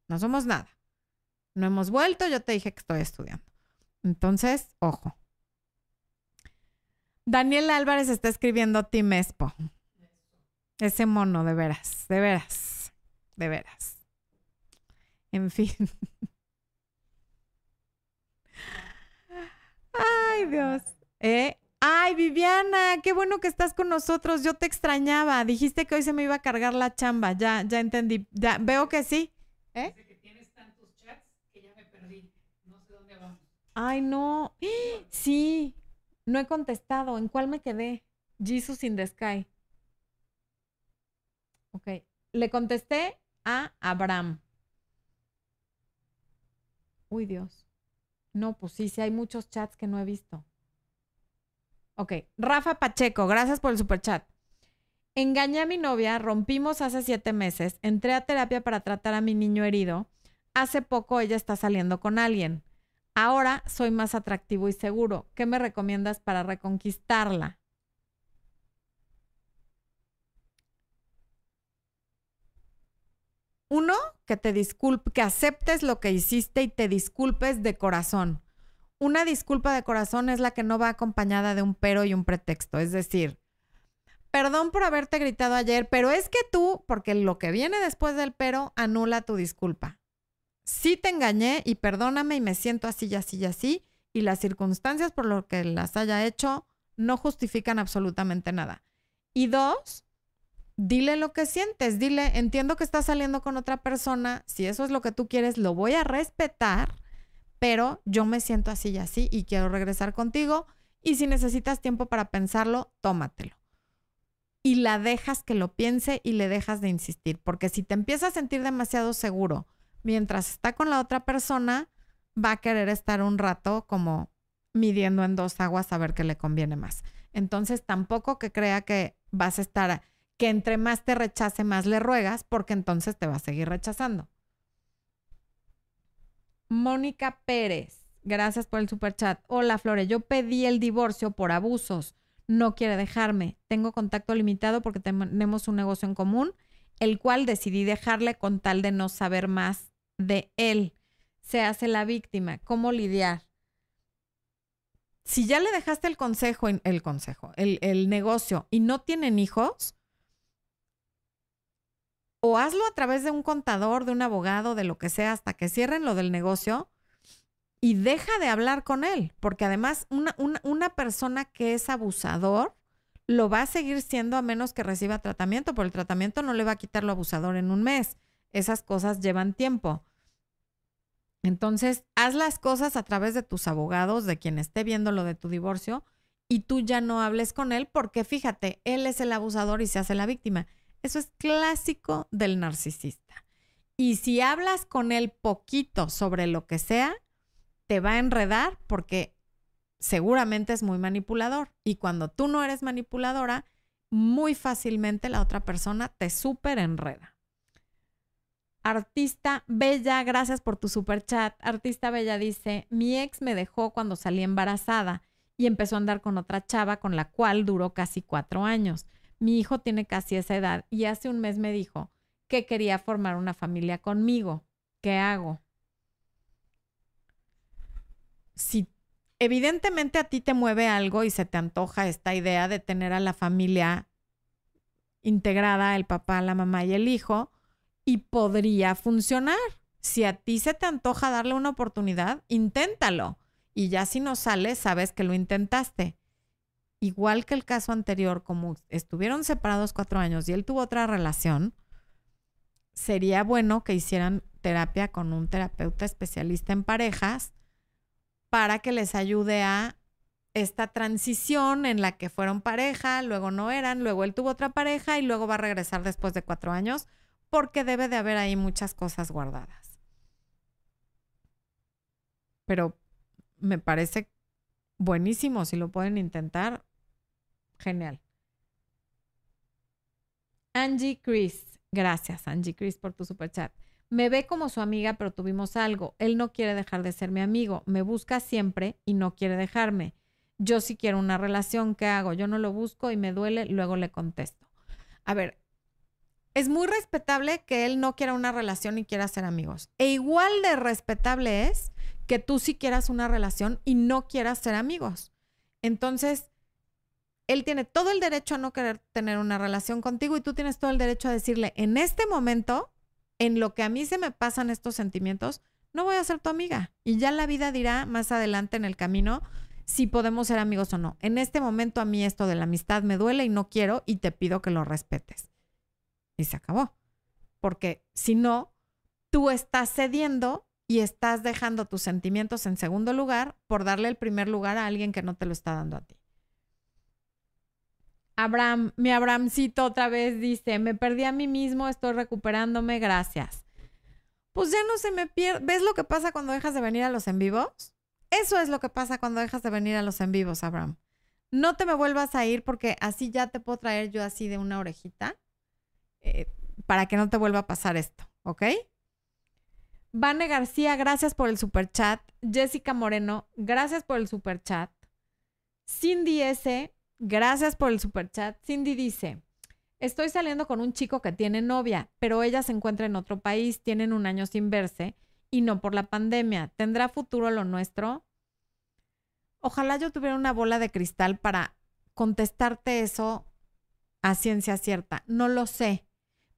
no somos nada, no hemos vuelto, yo te dije que estoy estudiando. Entonces, ojo. Daniel Álvarez está escribiendo Tim Expo. Ese mono, de veras, de veras de veras. En fin. Ay, Dios. Eh, ay, Viviana, qué bueno que estás con nosotros. Yo te extrañaba. Dijiste que hoy se me iba a cargar la chamba. Ya, ya entendí. Ya, veo que sí. ¿Eh? que tienes tantos chats que ya me perdí. No sé dónde vamos. Ay, no. Sí, no he contestado. ¿En cuál me quedé? Jesus in the Sky. Ok. Le contesté a Abraham. Uy, Dios. No, pues sí, sí hay muchos chats que no he visto. Ok, Rafa Pacheco, gracias por el super chat. Engañé a mi novia, rompimos hace siete meses, entré a terapia para tratar a mi niño herido. Hace poco ella está saliendo con alguien. Ahora soy más atractivo y seguro. ¿Qué me recomiendas para reconquistarla? Uno, que te disculpe, que aceptes lo que hiciste y te disculpes de corazón. Una disculpa de corazón es la que no va acompañada de un pero y un pretexto. Es decir, perdón por haberte gritado ayer, pero es que tú, porque lo que viene después del pero anula tu disculpa. Sí te engañé y perdóname y me siento así y así y así, y las circunstancias por lo que las haya hecho no justifican absolutamente nada. Y dos, dile lo que sientes, dile, entiendo que estás saliendo con otra persona, si eso es lo que tú quieres, lo voy a respetar, pero yo me siento así y así y quiero regresar contigo y si necesitas tiempo para pensarlo, tómatelo. Y la dejas que lo piense y le dejas de insistir, porque si te empiezas a sentir demasiado seguro mientras está con la otra persona, va a querer estar un rato como midiendo en dos aguas a ver qué le conviene más. Entonces tampoco que crea que vas a estar que entre más te rechace, más le ruegas, porque entonces te va a seguir rechazando. Mónica Pérez, gracias por el super chat. Hola Flore, yo pedí el divorcio por abusos. No quiere dejarme. Tengo contacto limitado porque tenemos un negocio en común, el cual decidí dejarle con tal de no saber más de él. Se hace la víctima. ¿Cómo lidiar? Si ya le dejaste el consejo, el consejo, el, el negocio y no tienen hijos, o hazlo a través de un contador, de un abogado, de lo que sea, hasta que cierren lo del negocio y deja de hablar con él, porque además una, una, persona que es abusador lo va a seguir siendo a menos que reciba tratamiento, pero el tratamiento no le va a quitar lo abusador en un mes. Esas cosas llevan tiempo. Entonces, haz las cosas a través de tus abogados, de quien esté viendo lo de tu divorcio, y tú ya no hables con él, porque fíjate, él es el abusador y se hace la víctima. Eso es clásico del narcisista. Y si hablas con él poquito sobre lo que sea, te va a enredar porque seguramente es muy manipulador. Y cuando tú no eres manipuladora, muy fácilmente la otra persona te súper enreda. Artista Bella, gracias por tu super chat. Artista Bella dice, mi ex me dejó cuando salí embarazada y empezó a andar con otra chava con la cual duró casi cuatro años. Mi hijo tiene casi esa edad y hace un mes me dijo que quería formar una familia conmigo. ¿Qué hago? Si evidentemente a ti te mueve algo y se te antoja esta idea de tener a la familia integrada, el papá, la mamá y el hijo, y podría funcionar. Si a ti se te antoja darle una oportunidad, inténtalo. Y ya si no sale, sabes que lo intentaste igual que el caso anterior, como estuvieron separados cuatro años y él tuvo otra relación, sería bueno que hicieran terapia con un terapeuta especialista en parejas para que les ayude a esta transición en la que fueron pareja, luego no eran, luego él tuvo otra pareja y luego va a regresar después de cuatro años, porque debe de haber ahí muchas cosas guardadas. Pero me parece buenísimo si lo pueden intentar. Genial. Angie Chris. Gracias, Angie Chris, por tu super chat. Me ve como su amiga, pero tuvimos algo. Él no quiere dejar de ser mi amigo. Me busca siempre y no quiere dejarme. Yo sí quiero una relación. ¿Qué hago? Yo no lo busco y me duele, luego le contesto. A ver, es muy respetable que él no quiera una relación y quiera ser amigos. E igual de respetable es que tú sí quieras una relación y no quieras ser amigos. Entonces, él tiene todo el derecho a no querer tener una relación contigo y tú tienes todo el derecho a decirle, en este momento, en lo que a mí se me pasan estos sentimientos, no voy a ser tu amiga. Y ya la vida dirá más adelante en el camino si podemos ser amigos o no. En este momento a mí esto de la amistad me duele y no quiero y te pido que lo respetes. Y se acabó. Porque si no, tú estás cediendo y estás dejando tus sentimientos en segundo lugar por darle el primer lugar a alguien que no te lo está dando a ti. Abraham, mi Abrahamcito otra vez dice, me perdí a mí mismo, estoy recuperándome, gracias. Pues ya no se me pierde. ¿Ves lo que pasa cuando dejas de venir a los en vivos? Eso es lo que pasa cuando dejas de venir a los en vivos, Abraham. No te me vuelvas a ir porque así ya te puedo traer yo así de una orejita eh, para que no te vuelva a pasar esto, ¿ok? Vane García, gracias por el super chat. Jessica Moreno, gracias por el super chat. Cindy S, gracias por el super chat. Cindy dice, estoy saliendo con un chico que tiene novia, pero ella se encuentra en otro país, tienen un año sin verse y no por la pandemia. ¿Tendrá futuro lo nuestro? Ojalá yo tuviera una bola de cristal para contestarte eso a ciencia cierta. No lo sé,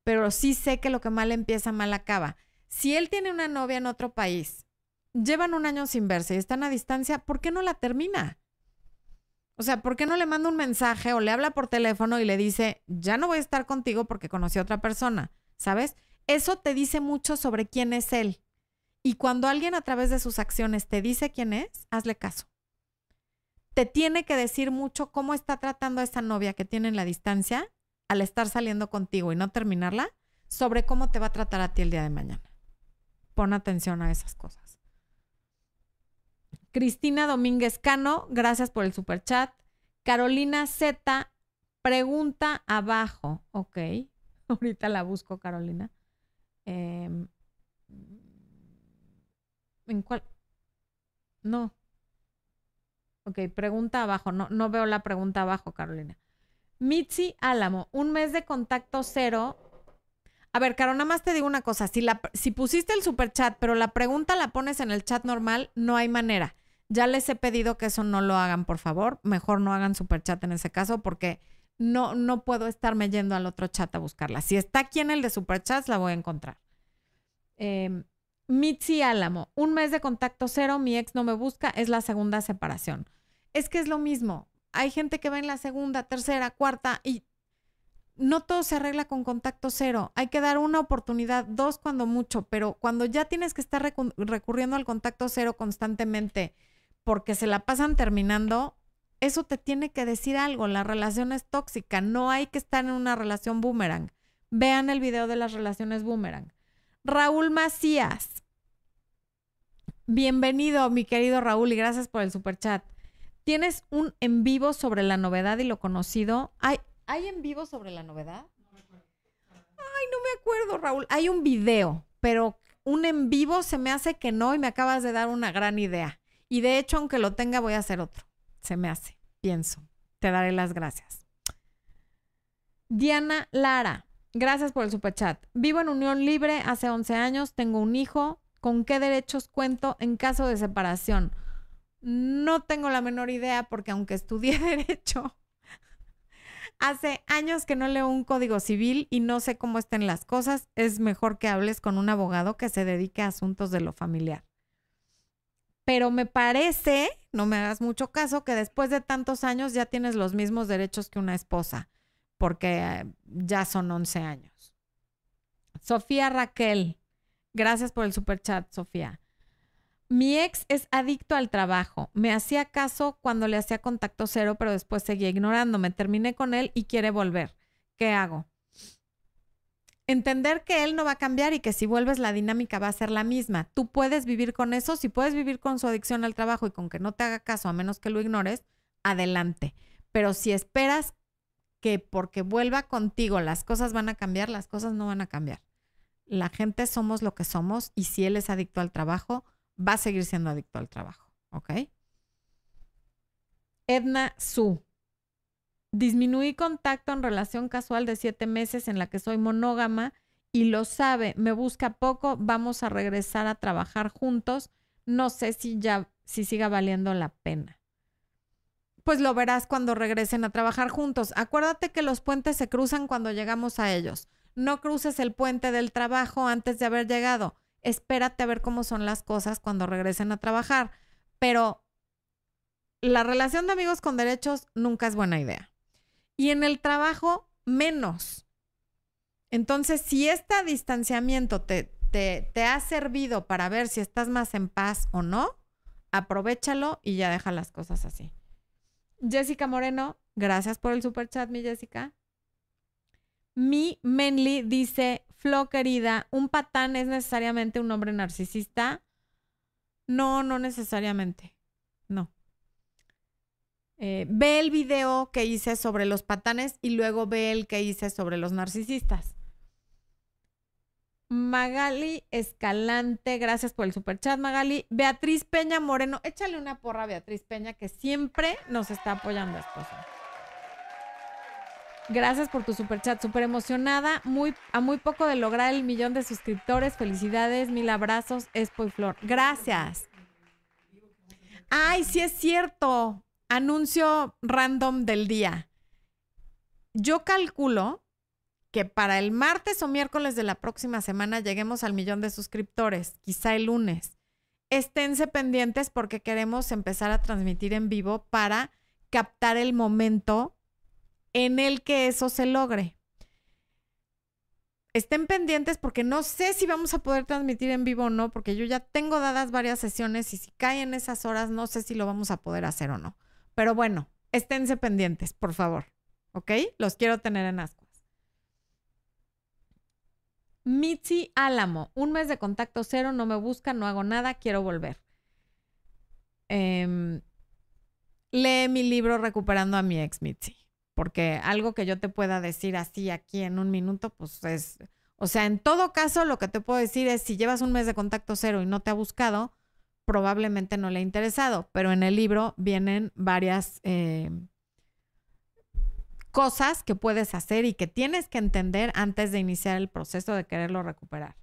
pero sí sé que lo que mal empieza, mal acaba. Si él tiene una novia en otro país, llevan un año sin verse y están a distancia, ¿por qué no la termina? O sea, ¿por qué no le manda un mensaje o le habla por teléfono y le dice, ya no voy a estar contigo porque conocí a otra persona? ¿Sabes? Eso te dice mucho sobre quién es él. Y cuando alguien a través de sus acciones te dice quién es, hazle caso. Te tiene que decir mucho cómo está tratando a esa novia que tiene en la distancia al estar saliendo contigo y no terminarla, sobre cómo te va a tratar a ti el día de mañana. Pon atención a esas cosas. Cristina Domínguez Cano, gracias por el super chat. Carolina Z, pregunta abajo. Ok, ahorita la busco, Carolina. Em, ¿En cuál? No. Ok, pregunta abajo. No, no veo la pregunta abajo, Carolina. Mitzi Álamo, un mes de contacto cero a ver, Caro, nada más te digo una cosa. Si, la, si pusiste el super chat, pero la pregunta la pones en el chat normal, no hay manera. Ya les he pedido que eso no lo hagan, por favor. Mejor no hagan super chat en ese caso porque no, no puedo estarme yendo al otro chat a buscarla. Si está aquí en el de super chats, la voy a encontrar. Eh, Mitzi Álamo, un mes de contacto cero, mi ex no me busca, es la segunda separación. Es que es lo mismo. Hay gente que va en la segunda, tercera, cuarta y no todo se arregla con contacto cero. Hay que dar una oportunidad, dos cuando mucho, pero cuando ya tienes que estar recurriendo al contacto cero constantemente porque se la pasan terminando, eso te tiene que decir algo. La relación es tóxica. No hay que estar en una relación boomerang. Vean el video de las relaciones boomerang. Raúl Macías. Bienvenido, mi querido Raúl, y gracias por el super chat. Tienes un en vivo sobre la novedad y lo conocido. Hay, ¿Hay en vivo sobre la novedad? Ay, no me acuerdo, Raúl. Hay un video, pero un en vivo se me hace que no y me acabas de dar una gran idea. Y de hecho, aunque lo tenga, voy a hacer otro. Se me hace, pienso. Te daré las gracias. Diana Lara, gracias por el superchat. Vivo en unión libre hace 11 años, tengo un hijo. ¿Con qué derechos cuento en caso de separación? No tengo la menor idea porque aunque estudié derecho, Hace años que no leo un código civil y no sé cómo estén las cosas. Es mejor que hables con un abogado que se dedique a asuntos de lo familiar. Pero me parece, no me hagas mucho caso, que después de tantos años ya tienes los mismos derechos que una esposa, porque ya son 11 años. Sofía Raquel, gracias por el super chat, Sofía. Mi ex es adicto al trabajo. Me hacía caso cuando le hacía contacto cero, pero después seguía ignorando. Me Terminé con él y quiere volver. ¿Qué hago? Entender que él no va a cambiar y que si vuelves la dinámica va a ser la misma. Tú puedes vivir con eso, si puedes vivir con su adicción al trabajo y con que no te haga caso a menos que lo ignores, adelante. Pero si esperas que porque vuelva contigo las cosas van a cambiar, las cosas no van a cambiar. La gente somos lo que somos y si él es adicto al trabajo, va a seguir siendo adicto al trabajo, ¿ok? Edna Su. Disminuí contacto en relación casual de siete meses en la que soy monógama y lo sabe, me busca poco, vamos a regresar a trabajar juntos. No sé si ya, si siga valiendo la pena. Pues lo verás cuando regresen a trabajar juntos. Acuérdate que los puentes se cruzan cuando llegamos a ellos. No cruces el puente del trabajo antes de haber llegado espérate a ver cómo son las cosas cuando regresen a trabajar. Pero la relación de amigos con derechos nunca es buena idea. Y en el trabajo, menos. Entonces, si este distanciamiento te, te, te, ha servido para ver si estás más en paz o no, aprovechalo y ya deja las cosas así. Jessica Moreno, gracias por el super chat, mi Jessica. Mi Menly dice, Flo, querida, ¿un patán es necesariamente un hombre narcisista? No, no necesariamente. Eh, ve el video que hice sobre los patanes y luego ve el que hice sobre los narcisistas. Magali Escalante, gracias por el superchat, Magali. Beatriz Peña Moreno, échale una porra a Beatriz Peña que siempre nos está apoyando, esposa. Gracias por tu superchat, súper emocionada, muy, a muy poco de lograr el millón de suscriptores. Felicidades, mil abrazos, Expo y Flor. Gracias. Ay, sí es cierto. Anuncio random del día. Yo calculo que para el martes o miércoles de la próxima semana lleguemos al millón de suscriptores, quizá el lunes. Esténse pendientes porque queremos empezar a transmitir en vivo para captar el momento en el que eso se logre. Estén pendientes porque no sé si vamos a poder transmitir en vivo o no, porque yo ya tengo dadas varias sesiones y si caen esas horas no sé si lo vamos a poder hacer o no. Pero bueno, esténse pendientes, por favor. ¿Ok? Los quiero tener en ascuas. Mitzi Álamo, un mes de contacto cero, no me busca, no hago nada, quiero volver. Em, lee mi libro Recuperando a mi ex Mitzi porque algo que yo te pueda decir así aquí en un minuto, pues es, o sea, en todo caso, lo que te puedo decir es, si llevas un mes de contacto cero y no te ha buscado, probablemente no le ha interesado, pero en el libro vienen varias eh, cosas que puedes hacer y que tienes que entender antes de iniciar el proceso de quererlo recuperar.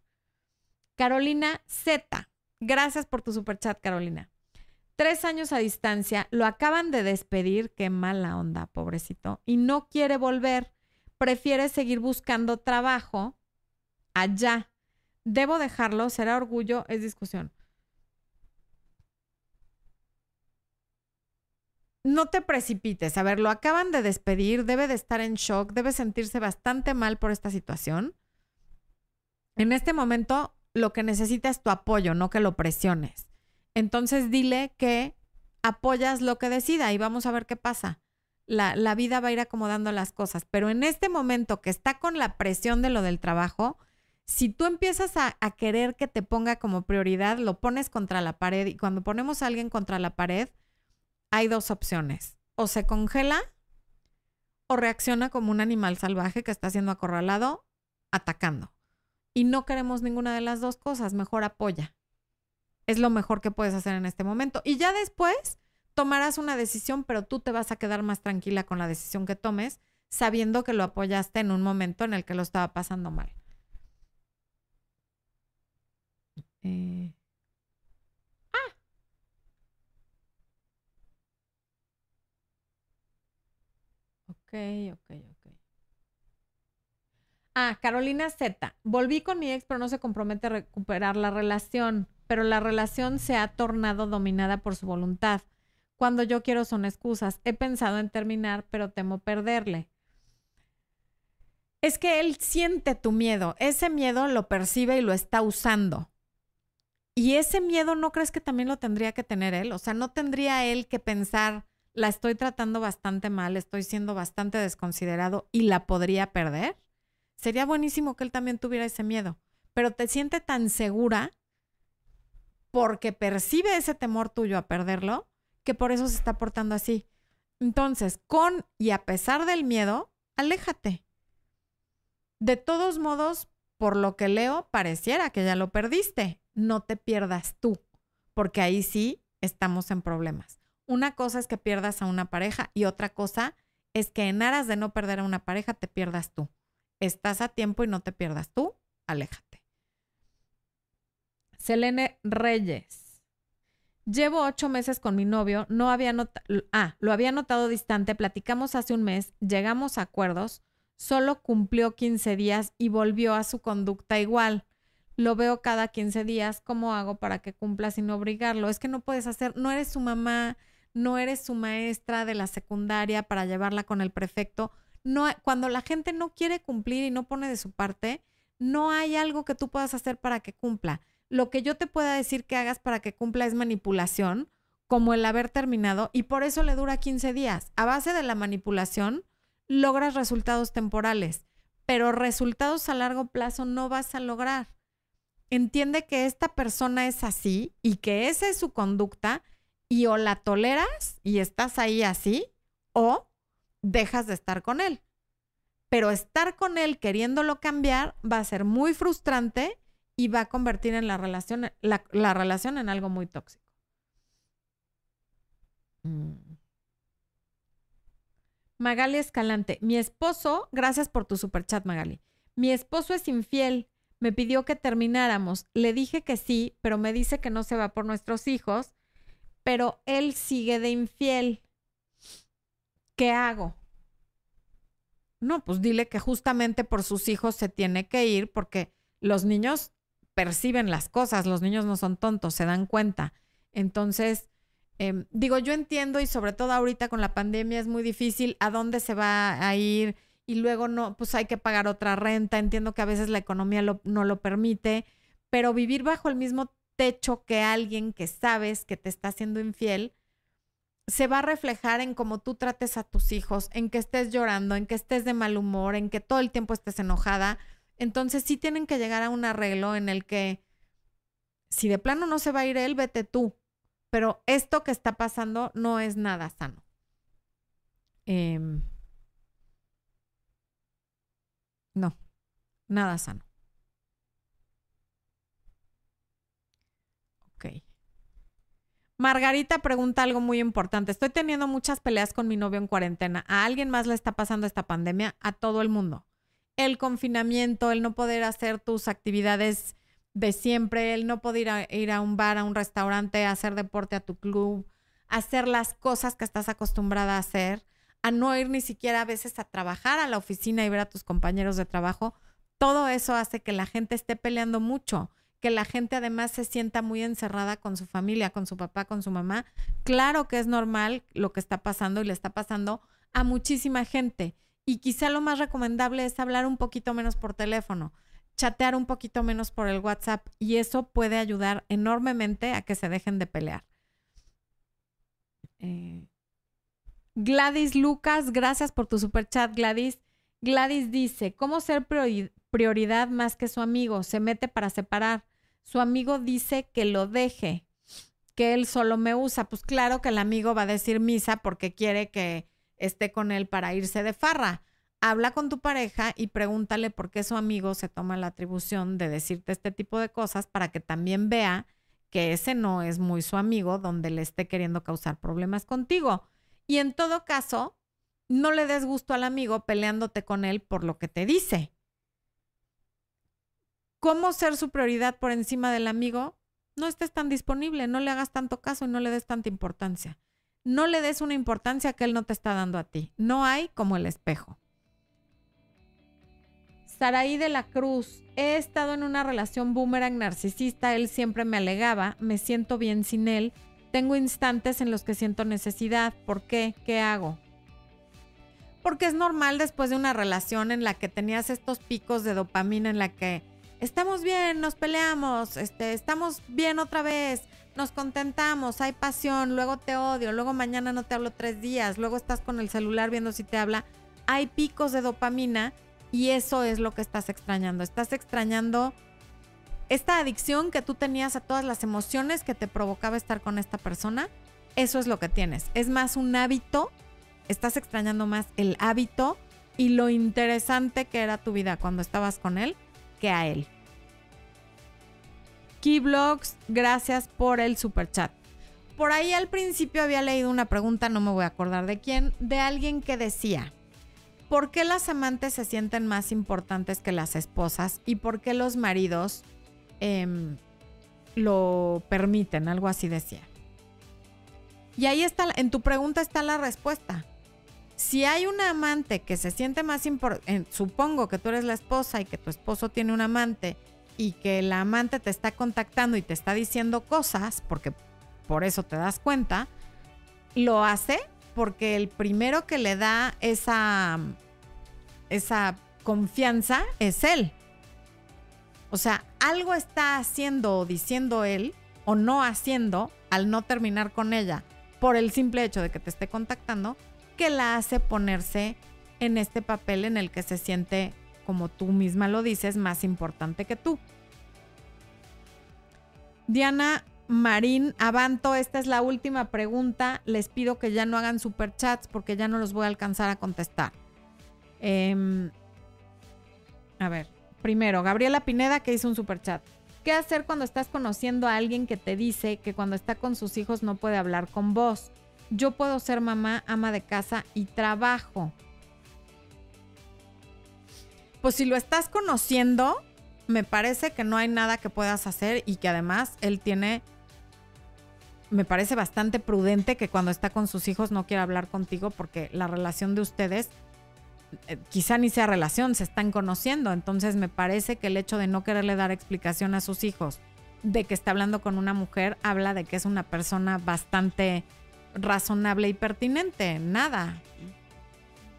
Carolina Z, gracias por tu super chat, Carolina tres años a distancia, lo acaban de despedir, qué mala onda, pobrecito, y no quiere volver, prefiere seguir buscando trabajo allá. ¿Debo dejarlo? ¿Será orgullo? Es discusión. No te precipites. A ver, lo acaban de despedir, debe de estar en shock, debe sentirse bastante mal por esta situación. En este momento, lo que necesita es tu apoyo, no que lo presiones. Entonces dile que apoyas lo que decida y vamos a ver qué pasa. La, vida va a ir acomodando las cosas, pero en este momento que está con la presión de lo del trabajo, si tú empiezas a, a, querer que te ponga como prioridad, lo pones contra la pared y cuando ponemos a alguien contra la pared, hay dos opciones. O se congela o reacciona como un animal salvaje que está siendo acorralado, atacando. Y no queremos ninguna de las dos cosas, mejor apoya es lo mejor que puedes hacer en este momento. Y ya después tomarás una decisión, pero tú te vas a quedar más tranquila con la decisión que tomes, sabiendo que lo apoyaste en un momento en el que lo estaba pasando mal. Eh, ah. Ok, ok. Ah, Carolina Z. Volví con mi ex, pero no se compromete a recuperar la relación pero la relación se ha tornado dominada por su voluntad. Cuando yo quiero son excusas. He pensado en terminar, pero temo perderle. Es que él siente tu miedo. Ese miedo lo percibe y lo está usando. Y ese miedo no crees que también lo tendría que tener él. O sea, no tendría él que pensar, la estoy tratando bastante mal, estoy siendo bastante desconsiderado y la podría perder. Sería buenísimo que él también tuviera ese miedo. Pero te siente tan segura porque percibe ese temor tuyo a perderlo, que por eso se está portando así. Entonces, con y a pesar del miedo, aléjate. De todos modos, por lo que leo, pareciera que ya lo perdiste. No te pierdas tú, porque ahí sí estamos en problemas. Una cosa es que pierdas a una pareja y otra cosa es que en aras de no perder a una pareja te pierdas tú. Estás a tiempo y no te pierdas tú, aléjate. Selene Reyes. Llevo ocho meses con mi novio, no había notado, ah, lo había notado distante, platicamos hace un mes, llegamos a acuerdos, solo cumplió 15 días y volvió a su conducta igual. Lo veo cada 15 días, ¿cómo hago para que cumpla sin obligarlo? Es que no puedes hacer, no eres su mamá, no eres su maestra de la secundaria para llevarla con el prefecto. No, cuando la gente no quiere cumplir y no pone de su parte, no hay algo que tú puedas hacer para que cumpla lo que yo te pueda decir que hagas para que cumpla es manipulación, como el haber terminado, y por eso le dura 15 días. A base de la manipulación, logras resultados temporales, pero resultados a largo plazo no vas a lograr. Entiende que esta persona es así y que esa es su conducta y o la toleras y estás ahí así o dejas de estar con él. Pero estar con él queriéndolo cambiar va a ser muy frustrante y va a convertir en la relación, la, la relación en algo muy tóxico. Mm. Magali Escalante, mi esposo, gracias por tu superchat, Magali. Mi esposo es infiel, me pidió que termináramos. Le dije que sí, pero me dice que no se va por nuestros hijos, pero él sigue de infiel. ¿Qué hago? No, pues dile que justamente por sus hijos se tiene que ir porque los niños perciben las cosas, los niños no son tontos, se dan cuenta. Entonces, em, digo, yo entiendo y sobre todo ahorita con la pandemia es muy difícil a dónde se va a ir y luego no, pues hay que pagar otra renta. Entiendo que a veces la economía no lo permite, pero vivir bajo el mismo techo que alguien que sabes que te está haciendo infiel, se va a reflejar en cómo tú trates a tus hijos, en que estés llorando, en que estés de mal humor, en que todo el tiempo estés enojada. Entonces sí tienen que llegar a un arreglo en el que si de plano no se va a ir él, vete tú. Pero esto que está pasando no es nada sano. Em, no, nada sano. Ok. Margarita pregunta algo muy importante. Estoy teniendo muchas peleas con mi novio en cuarentena. ¿A alguien más le está pasando esta pandemia? A todo el mundo. El confinamiento, el no poder hacer tus actividades de siempre, el no poder ir a, un bar, a un restaurante, hacer deporte a tu club, hacer las cosas que estás acostumbrada a hacer, a no ir ni siquiera a veces a trabajar a la oficina y ver a tus compañeros de trabajo. Todo eso hace que la gente esté peleando mucho que la gente además se sienta muy encerrada con su familia, con su papá, con su mamá. Claro que es normal lo que está pasando y le está pasando a muchísima gente. Y quizá lo más recomendable es hablar un poquito menos por teléfono, chatear un poquito menos por el WhatsApp y eso puede ayudar enormemente a que se dejen de pelear. Eh, Gladys Lucas, gracias por tu super chat, Gladys. Gladys dice, ¿cómo ser prioridad más que su amigo? Se mete para separar su amigo dice que lo deje, que él solo me usa. Pues claro que el amigo va a decir misa porque quiere que esté con él para irse de farra. Habla con tu pareja y pregúntale por qué su amigo se toma la atribución de decirte este tipo de cosas para que también vea que ese no es muy su amigo donde le esté queriendo causar problemas contigo. Y en todo caso, no le des gusto al amigo peleándote con él por lo que te dice cómo ser su prioridad por encima del amigo, no estés tan disponible, no le hagas tanto caso y no le des tanta importancia. No le des una importancia que él no te está dando a ti. No hay como el espejo. Saraí de la Cruz, he estado en una relación boomerang narcisista, él siempre me alegaba, me siento bien sin él, tengo instantes en los que siento necesidad, ¿por qué? ¿Qué hago? Porque es normal después de una relación en la que tenías estos picos de dopamina en la que estamos bien, nos peleamos, este, estamos bien otra vez, nos contentamos, hay pasión, luego te odio, luego mañana no te hablo tres días, luego estás con el celular viendo si te habla. Hay picos de dopamina y eso es lo que estás extrañando. Estás extrañando esta adicción que tú tenías a todas las emociones que te provocaba estar con esta persona. Eso es lo que tienes. Es más un hábito. Estás extrañando más el hábito y lo interesante que era tu vida cuando estabas con él que a él. Keyblogs, gracias por el super chat. Por ahí al principio había leído una pregunta, no me voy a acordar de quién, de alguien que decía, ¿por qué las amantes se sienten más importantes que las esposas y por qué los maridos em, lo permiten? Algo así decía. Y ahí está, en tu pregunta está la respuesta. Si hay una amante que se siente más importante, supongo que tú eres la esposa y que tu esposo tiene un amante y que la amante te está contactando y te está diciendo cosas, porque por eso te das cuenta, lo hace porque el primero que le da esa, esa confianza es él. O sea, algo está haciendo o diciendo él o no haciendo al no terminar con ella por el simple hecho de que te esté contactando que la hace ponerse en este papel en el que se siente, como tú misma lo dices, más importante que tú. Diana Marín Avanto, esta es la última pregunta. Les pido que ya no hagan superchats porque ya no los voy a alcanzar a contestar. Em, a ver, primero, Gabriela Pineda que hizo un superchat. ¿Qué hacer cuando estás conociendo a alguien que te dice que cuando está con sus hijos no puede hablar con vos? Yo puedo ser mamá, ama de casa y trabajo. Pues si lo estás conociendo, me parece que no hay nada que puedas hacer y que además él tiene, me parece bastante prudente que cuando está con sus hijos no quiera hablar contigo porque la relación de ustedes eh, quizá ni sea relación, se están conociendo. Entonces me parece que el hecho de no quererle dar explicación a sus hijos de que está hablando con una mujer habla de que es una persona bastante razonable y pertinente. Nada.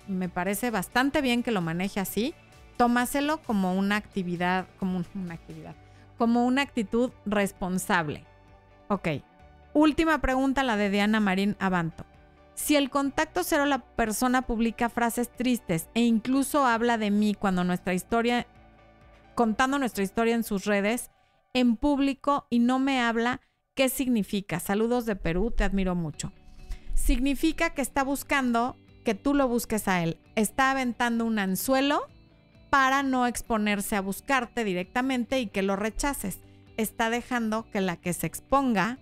Me parece bastante bien que lo maneje así. Tómaselo como una actividad, como una actividad, como una actitud responsable. Ok. Última pregunta, la de Diana Marín Abanto. Si el contacto cero la persona publica frases tristes e incluso habla de mí cuando nuestra historia, contando nuestra historia en sus redes, en público y no me habla, ¿qué significa? Saludos de Perú, te admiro mucho. Significa que está buscando que tú lo busques a él. Está aventando un anzuelo para no exponerse a buscarte directamente y que lo rechaces. Está dejando que la que se exponga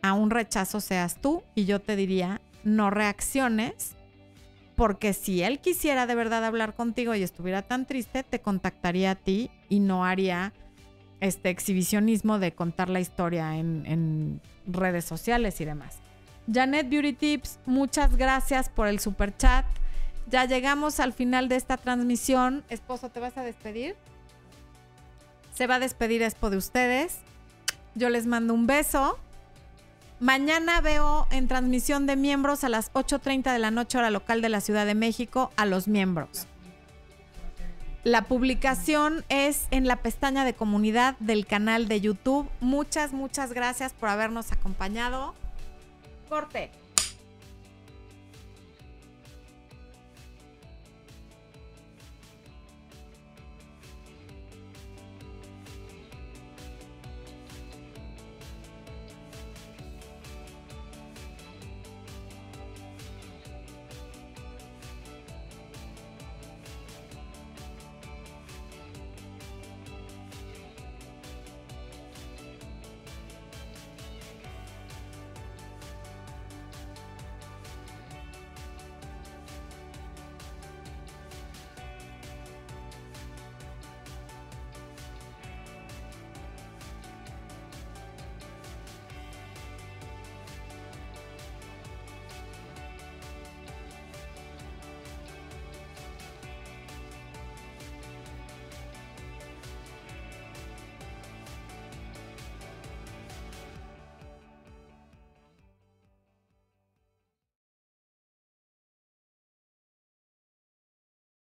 a un rechazo seas tú y yo te diría, no reacciones, porque si él quisiera de verdad hablar contigo y estuviera tan triste, te contactaría a ti y no haría este exhibicionismo de contar la historia en, redes sociales y demás. Janet Beauty Tips, muchas gracias por el super chat. Ya llegamos al final de esta transmisión. Esposo, ¿te vas a despedir? Se va a despedir Expo de ustedes. Yo les mando un beso. Mañana veo en transmisión de miembros a las 8.30 de la noche hora local de la Ciudad de México a los miembros. La publicación es en la pestaña de comunidad del canal de YouTube. Muchas, muchas gracias por habernos acompañado. Corte.